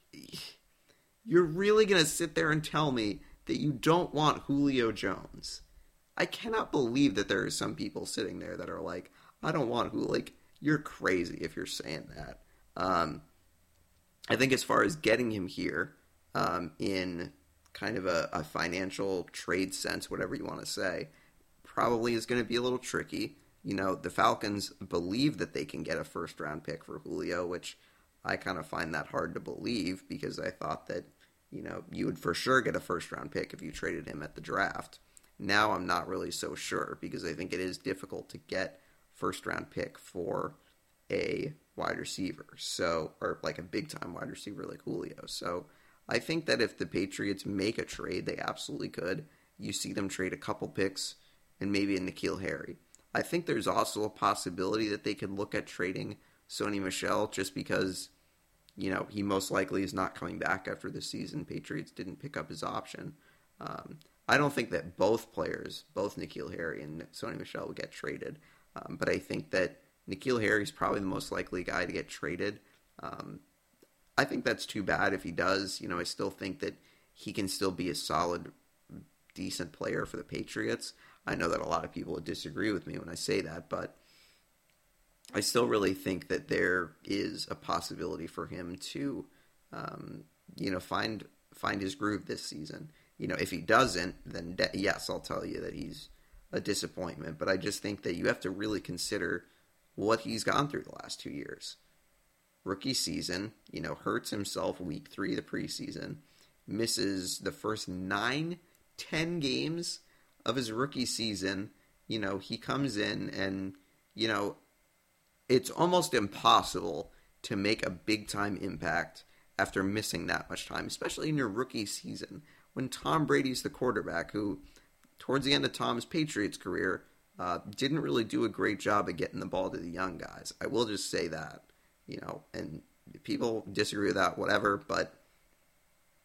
you're really going to sit there and tell me that you don't want Julio Jones? I cannot believe that there are some people sitting there that are like, I don't want Julio. Like, you're crazy if you're saying that. Um, I think as far as getting him here um, in kind of a, a, financial trade sense, whatever you want to say, probably is going to be a little tricky. You know, the Falcons believe that they can get a first round pick for Julio, which I kind of find that hard to believe because I thought that, you know, you would for sure get a first round pick if you traded him at the draft. Now I'm not really so sure because I think it is difficult to get first round pick for a wide receiver. So, or like a big time wide receiver like Julio. So, I think that if the Patriots make a trade, they absolutely could. You see them trade a couple picks and maybe a N'Keal Harry. I think there's also a possibility that they could look at trading Sony Michel just because, you know, he most likely is not coming back after the season. Patriots didn't pick up his option. Um, I don't think that both players, both N'Keal Harry and Sony Michel, will get traded. Um, but I think that N'Keal Harry is probably the most likely guy to get traded. Um, I think that's too bad if he does. You know, I still think that he can still be a solid, decent player for the Patriots. I know that a lot of people would disagree with me when I say that, but I still really think that there is a possibility for him to, um, you know, find find his groove this season. You know, if he doesn't, then de- yes, I'll tell you that he's a disappointment. But I just think that you have to really consider what he's gone through the last two years. Rookie season, you know, hurts himself week three of the preseason, misses the first nine, ten games of his rookie season. You know, he comes in and, you know, it's almost impossible to make a big time impact after missing that much time, especially in your rookie season when Tom Brady's the quarterback who, towards the end of Tom's Patriots career, uh, didn't really do a great job of getting the ball to the young guys. I will just say that, you know, and people disagree with that, whatever, but,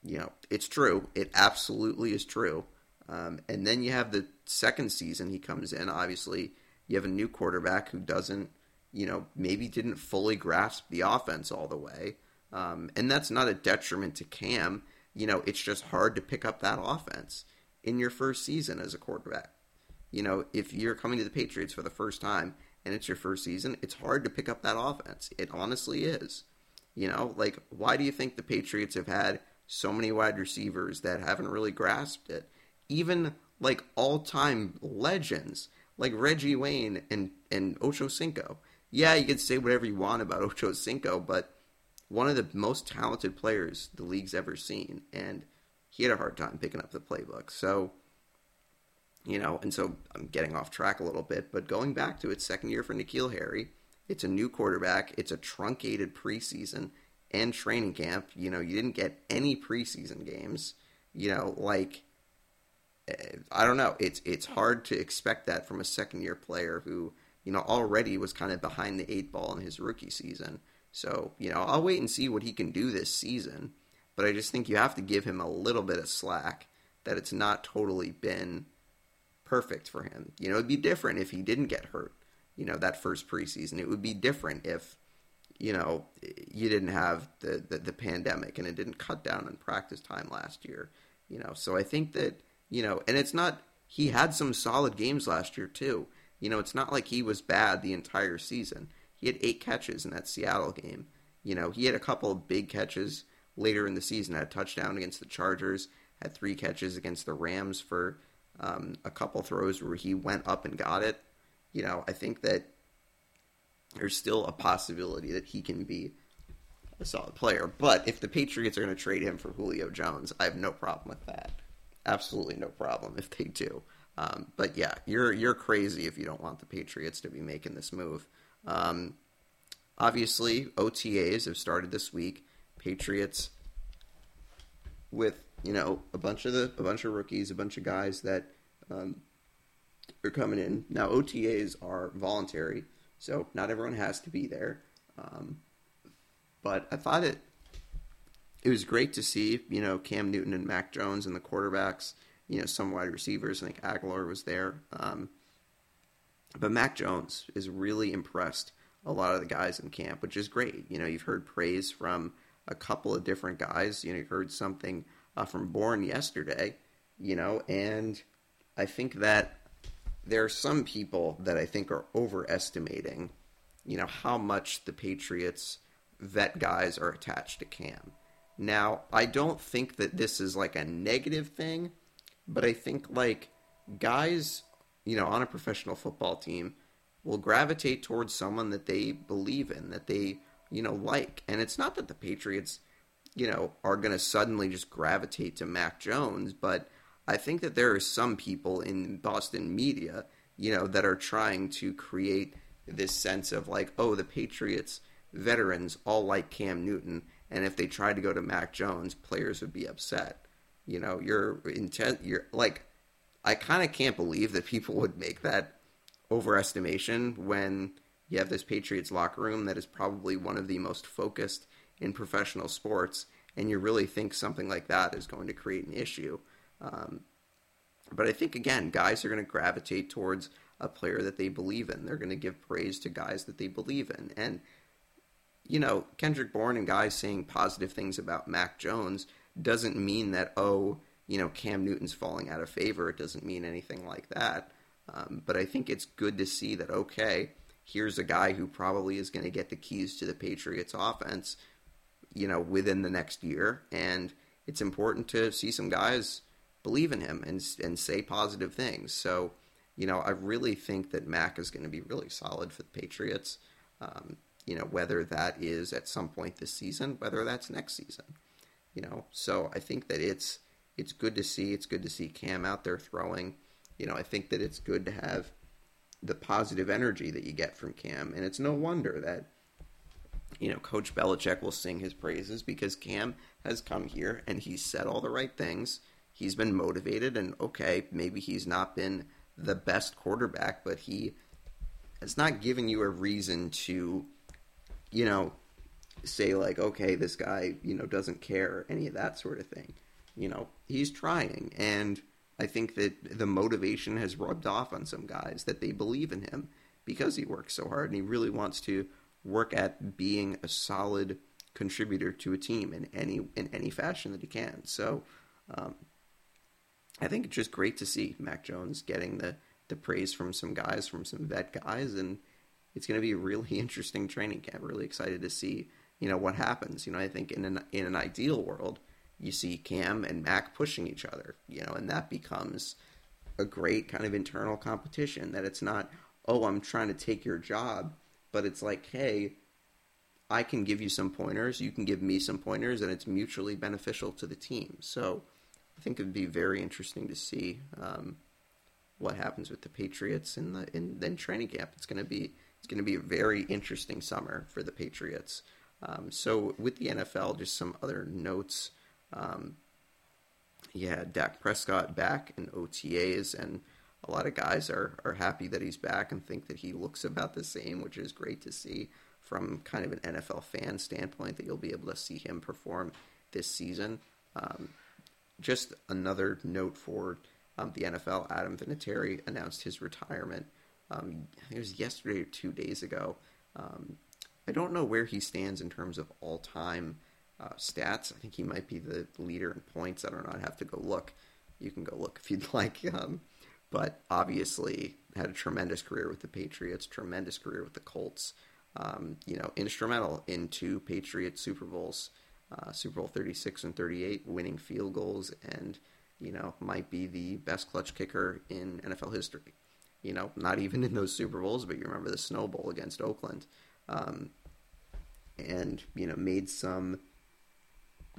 you know, it's true. It absolutely is true. Um, and then you have the second season he comes in. Obviously, you have a new quarterback who doesn't you know, maybe didn't fully grasp the offense all the way. Um, and that's not a detriment to Cam. You know, it's just hard to pick up that offense in your first season as a quarterback. You know, if you're coming to the Patriots for the first time and it's your first season, it's hard to pick up that offense. It honestly is. You know, like, why do you think the Patriots have had so many wide receivers that haven't really grasped it? Even like all time legends like Reggie Wayne and, and Ocho Cinco yeah, you can say whatever you want about Ocho Cinco, but one of the most talented players the league's ever seen, and he had a hard time picking up the playbook. So, you know, and so I'm getting off track a little bit, but going back to its second year for N'Keal Harry, it's a new quarterback, it's a truncated preseason and training camp. You know, you didn't get any preseason games. You know, like I don't know. It's it's hard to expect that from a second year player who you know, already was kind of behind the eight ball in his rookie season. So, you know, I'll wait and see what he can do this season. But I just think you have to give him a little bit of slack that it's not totally been perfect for him. You know, it'd be different if he didn't get hurt, you know, that first preseason. It would be different if, you know, you didn't have the, the, the pandemic and it didn't cut down on practice time last year, you know. So I think that, you know, and it's not, he had some solid games last year too. You know, it's not like he was bad the entire season. He had eight catches in that Seattle game. You know, he had a couple of big catches later in the season. Had a touchdown against the Chargers. Had three catches against the Rams for um, a couple throws where he went up and got it. You know, I think that there's still a possibility that he can be a solid player. But if the Patriots are going to trade him for Julio Jones, I have no problem with that. Absolutely no problem if they do. Um, but yeah, you're you're crazy if you don't want the Patriots to be making this move. Um, obviously, OTAs have started this week. Patriots with you know a bunch of the a bunch of rookies, a bunch of guys that um, are coming in now. OTAs are voluntary, so not everyone has to be there. Um, but I thought it it was great to see you know Cam Newton and Mac Jones and the quarterbacks. You know some wide receivers. I think Agholor was there. Um, but Mac Jones is really impressed a lot of the guys in camp, which is great. You know, you've heard praise from a couple of different guys. You know, you've heard something uh, from Bourne yesterday, you know, and I think that there are some people that I think are overestimating, you know, how much the Patriots vet guys are attached to Cam. Now, I don't think that this is like a negative thing, but I think like guys, you know, on a professional football team will gravitate towards someone that they believe in, that they, you know, like. And it's not that the Patriots, you know, are going to suddenly just gravitate to Mac Jones, but I think that there are some people in Boston media, you know, that are trying to create this sense of like, oh, the Patriots veterans all like Cam Newton, and if they tried to go to Mac Jones, players would be upset. You know, you're intent. You're like, I kind of can't believe that people would make that overestimation when you have this Patriots locker room that is probably one of the most focused in professional sports, and you really think something like that is going to create an issue. Um, but I think again, guys are going to gravitate towards a player that they believe in. They're going to give praise to guys that they believe in, and you know, Kendrick Bourne and guys saying positive things about Mac Jones doesn't mean that oh, you know, Cam Newton's falling out of favor. It doesn't mean anything like that. Um, but I think it's good to see that, okay, here's a guy who probably is going to get the keys to the Patriots offense, you know, within the next year. And it's important to see some guys believe in him and, and say positive things. So, you know, I really think that Mac is going to be really solid for the Patriots. Um, you know, whether that is at some point this season, whether that's next season. You know, so I think that it's it's good to see. It's good to see Cam out there throwing you know, I think that it's good to have the positive energy that you get from Cam, and it's no wonder that you know Coach Belichick will sing his praises because Cam has come here and he's said all the right things. He's been motivated, and okay, maybe he's not been the best quarterback, but he has not given you a reason to, you know, say like, okay, this guy, you know, doesn't care, any of that sort of thing. You know, he's trying, and I think that the motivation has rubbed off on some guys that they believe in him because he works so hard and he really wants to work at being a solid contributor to a team in any in any fashion that he can. So um, I think it's just great to see Mac Jones getting the the praise from some guys, from some vet guys, and it's going to be a really interesting training camp. Really excited to see you know what happens. You know, I think in an in an ideal world, you see Cam and Mac pushing each other, you know, and that becomes a great kind of internal competition that it's not, oh, I'm trying to take your job, but it's like, hey, I can give you some pointers, you can give me some pointers, and it's mutually beneficial to the team. So I think it would be very interesting to see um, what happens with the Patriots in the in, in training camp. It's going to be it's going to be a very interesting summer for the Patriots. Um, so with the NFL, just some other notes. Um, yeah, Dak Prescott back in OTAs, and a lot of guys are, are happy that he's back and think that he looks about the same, which is great to see from kind of an NFL fan standpoint that you'll be able to see him perform this season. Um, just another note for um, the NFL Adam Vinatieri announced his retirement. Um, it was yesterday or two days ago. Um, I don't know where he stands in terms of all time uh, stats. I think he might be the leader in points. I don't know. I'd have to go look. You can go look if you'd like. Um, but obviously had a tremendous career with the Patriots, tremendous career with the Colts. um, you know, instrumental in two Patriot Super Bowls, uh, Super Bowl 36 and 38, winning field goals, and, you know, might be the best clutch kicker in NFL history. You know, not even in those Super Bowls, but you remember the Snow Bowl against Oakland. Um, and, you know, made some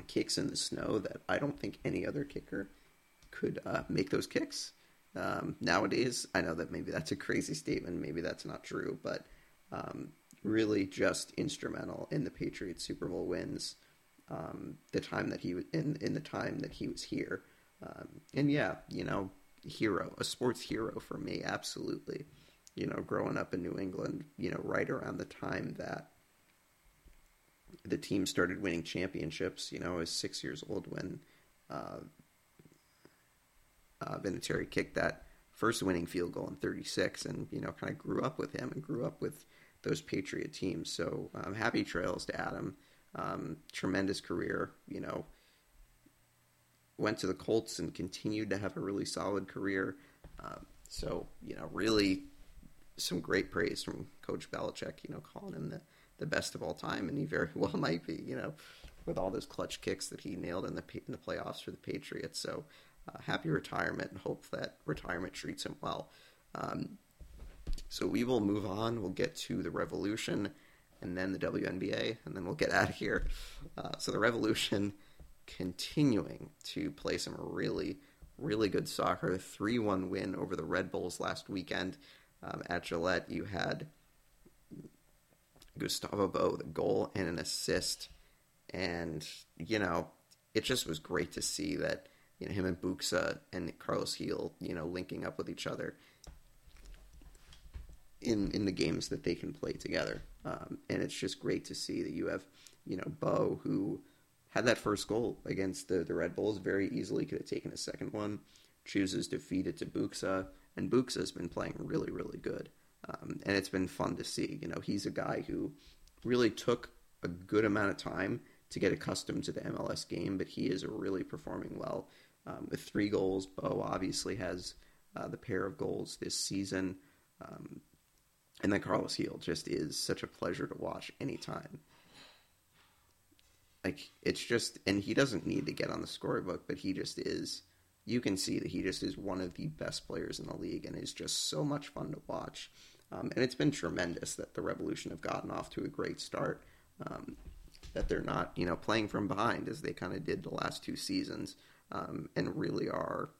kicks in the snow that I don't think any other kicker could uh, make those kicks. Um, nowadays, I know that maybe that's a crazy statement, maybe that's not true, but um, really just instrumental in the Patriots Super Bowl wins. Um, the time that he was in in the time that he was here, um, and yeah, you know, hero, a sports hero for me, absolutely. You know, growing up in New England, you know, right around the time that the team started winning championships. You know, I was six years old when uh, uh, Vinatieri kicked that first winning field goal in 36, and you know, kind of grew up with him and grew up with those Patriot teams. So um, happy trails to Adam. Um, tremendous career. You know, went to the Colts and continued to have a really solid career. Um, so you know, really some great praise from Coach Belichick. You know, calling him the the best of all time, and he very well might be. You know, with all those clutch kicks that he nailed in the in the playoffs for the Patriots. So uh, happy retirement, and hope that retirement treats him well. Um, so we will move on. We'll get to the Revolution, and then the WNBA, and then we'll get out of here. Uh, so the Revolution continuing to play some really, really good soccer. Three one win over the Red Bulls last weekend um, at Gillette. You had Gustavo Bou, the goal and an assist. And, you know, it just was great to see that, you know, him and Buksa and Carlos Gil, you know, linking up with each other in in the games that they can play together. Um, and it's just great to see that you have, you know, Bou who had that first goal against the, the Red Bulls very easily, could have taken a second one, chooses to feed it to Buksa, and Buksa's been playing really, really good. Um, and it's been fun to see. You know, he's a guy who really took a good amount of time to get accustomed to the MLS game, but he is really performing well. Um, with three goals, Bou obviously has uh, the pair of goals this season. Um, and then Carlos Gil just is such a pleasure to watch anytime. Like, it's just, and he doesn't need to get on the scorebook, but he just is. You can see that he just is one of the best players in the league and is just so much fun to watch. Um, and it's been tremendous that the Revolution have gotten off to a great start. Um, that they're not, you know, playing from behind as they kind of did the last two seasons, um, and really are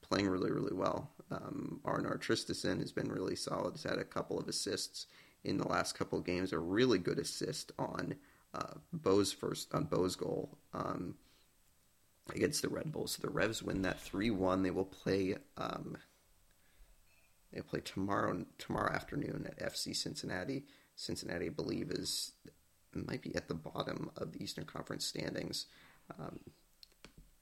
playing really, really well. Um, Arnór Traustason has been really solid. He's had a couple of assists in the last couple of games. A really good assist on uh, Bou's first on Bou's goal um, against the Red Bulls. So the Revs win that three one. They will play. Um, they play tomorrow tomorrow afternoon at FC Cincinnati. Cincinnati, I believe, is might be at the bottom of the Eastern Conference standings. Um,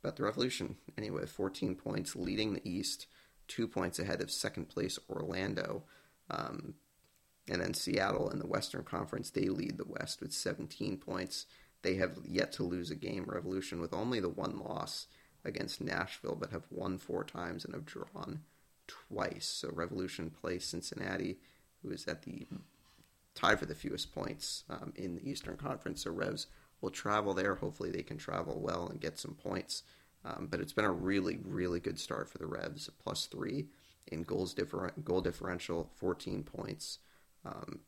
but the Revolution, anyway, 14 points, leading the East, two points ahead of second place Orlando. Um, and then Seattle in the Western Conference, they lead the West with 17 points. They have yet to lose a game, Revolution, with only the one loss against Nashville, but have won four times and have drawn twice. So Revolution plays Cincinnati, who is at the tied for the fewest points um, in the Eastern Conference. So Revs will travel there. Hopefully, they can travel well and get some points. Um, but it's been a really, really good start for the Revs. Plus three in goals differ- goal differential, 14 points. Um,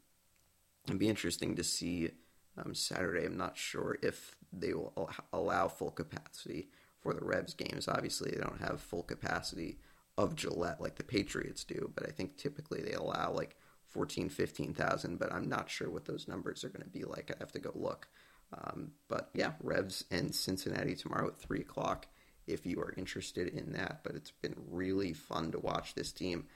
it'd be interesting to see um, Saturday. I'm not sure if they will allow full capacity for the Revs games. Obviously, they don't have full capacity of Gillette like the Patriots do, but I think typically they allow like 14, 15,000, but I'm not sure what those numbers are going to be like. I have to go look. Um, but yeah, Revs and Cincinnati tomorrow at 3 o'clock if you are interested in that. But it's been really fun to watch this team.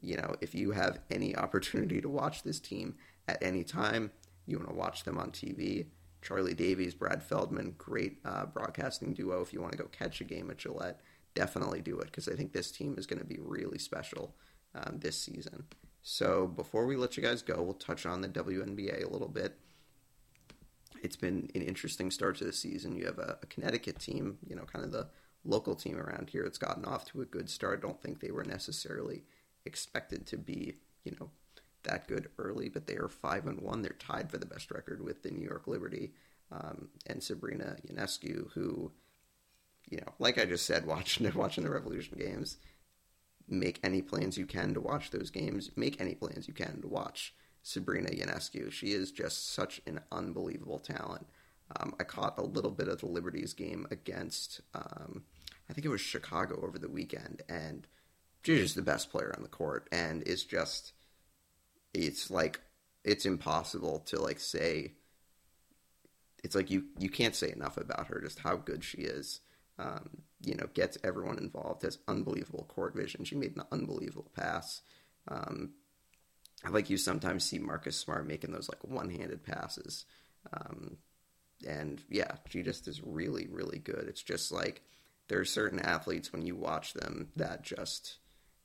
You know, if you have any opportunity to watch this team at any time, you want to watch them on TV. Charlie Davies, Brad Feldman, great uh, broadcasting duo. If you want to go catch a game at Gillette, definitely do it because I think this team is going to be really special um, this season. So before we let you guys go, we'll touch on the WNBA a little bit. It's been an interesting start to the season. You have a, a Connecticut team, you know, kind of the local team around here. It's gotten off to a good start. Don't think they were necessarily expected to be, you know, that good early, but they are five and one. They're tied for the best record with the New York Liberty um, and Sabrina Ionescu, who, you know, like I just said, watching watching the Revolution games, make any plans you can to watch those games. Make any plans you can to watch Sabrina Ionescu. She is just such an unbelievable talent. Um, I caught a little bit of the Liberties game against, um, I think it was Chicago over the weekend, and she's just the best player on the court, and it's just, it's like, it's impossible to like say. It's like you you can't say enough about her, just how good she is. Um, you know, gets everyone involved, has unbelievable court vision. She made an unbelievable pass. Um, like you sometimes see Marcus Smart making those like one-handed passes. Um, and yeah, she just is really, really good. It's just like there are certain athletes when you watch them that just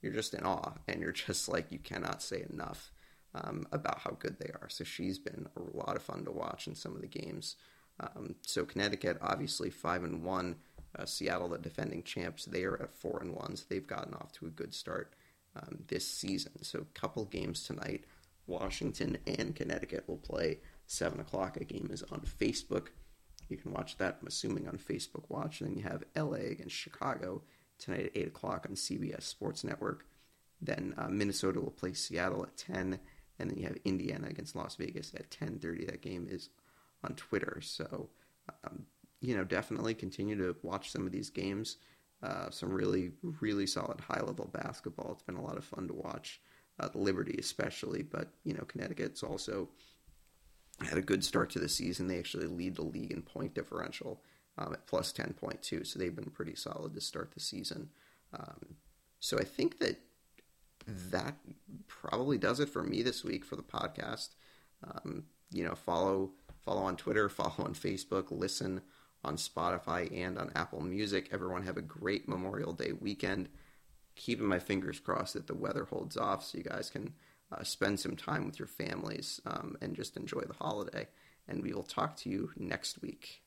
you're just in awe, and you're just like you cannot say enough um, about how good they are. So she's been a lot of fun to watch in some of the games. Um, so Connecticut, obviously five and one. Uh, Seattle, the defending champs, they are at four and one. So they've gotten off to a good start um, this season. So a couple games tonight. Washington and Connecticut will play seven o'clock. A game is on Facebook. You can watch that. I'm assuming on Facebook Watch. And then you have LA against Chicago tonight at eight o'clock on CBS Sports Network. Then uh, Minnesota will play Seattle at ten, and then you have Indiana against Las Vegas at ten thirty. That game is on Twitter. So, um, you know, definitely continue to watch some of these games. Uh, some really, really solid high level basketball. It's been a lot of fun to watch. Uh, Liberty, especially, but you know, Connecticut's also had a good start to the season. They actually lead the league in point differential um, at plus 10.2, so they've been pretty solid to start the season. Um, so I think that that probably does it for me this week for the podcast. Um, you know, follow follow on Twitter, follow on Facebook, listen on Spotify and on Apple Music. Everyone have a great Memorial Day weekend. Keeping my fingers crossed that the weather holds off so you guys can uh, spend some time with your families um, and just enjoy the holiday. And we will talk to you next week.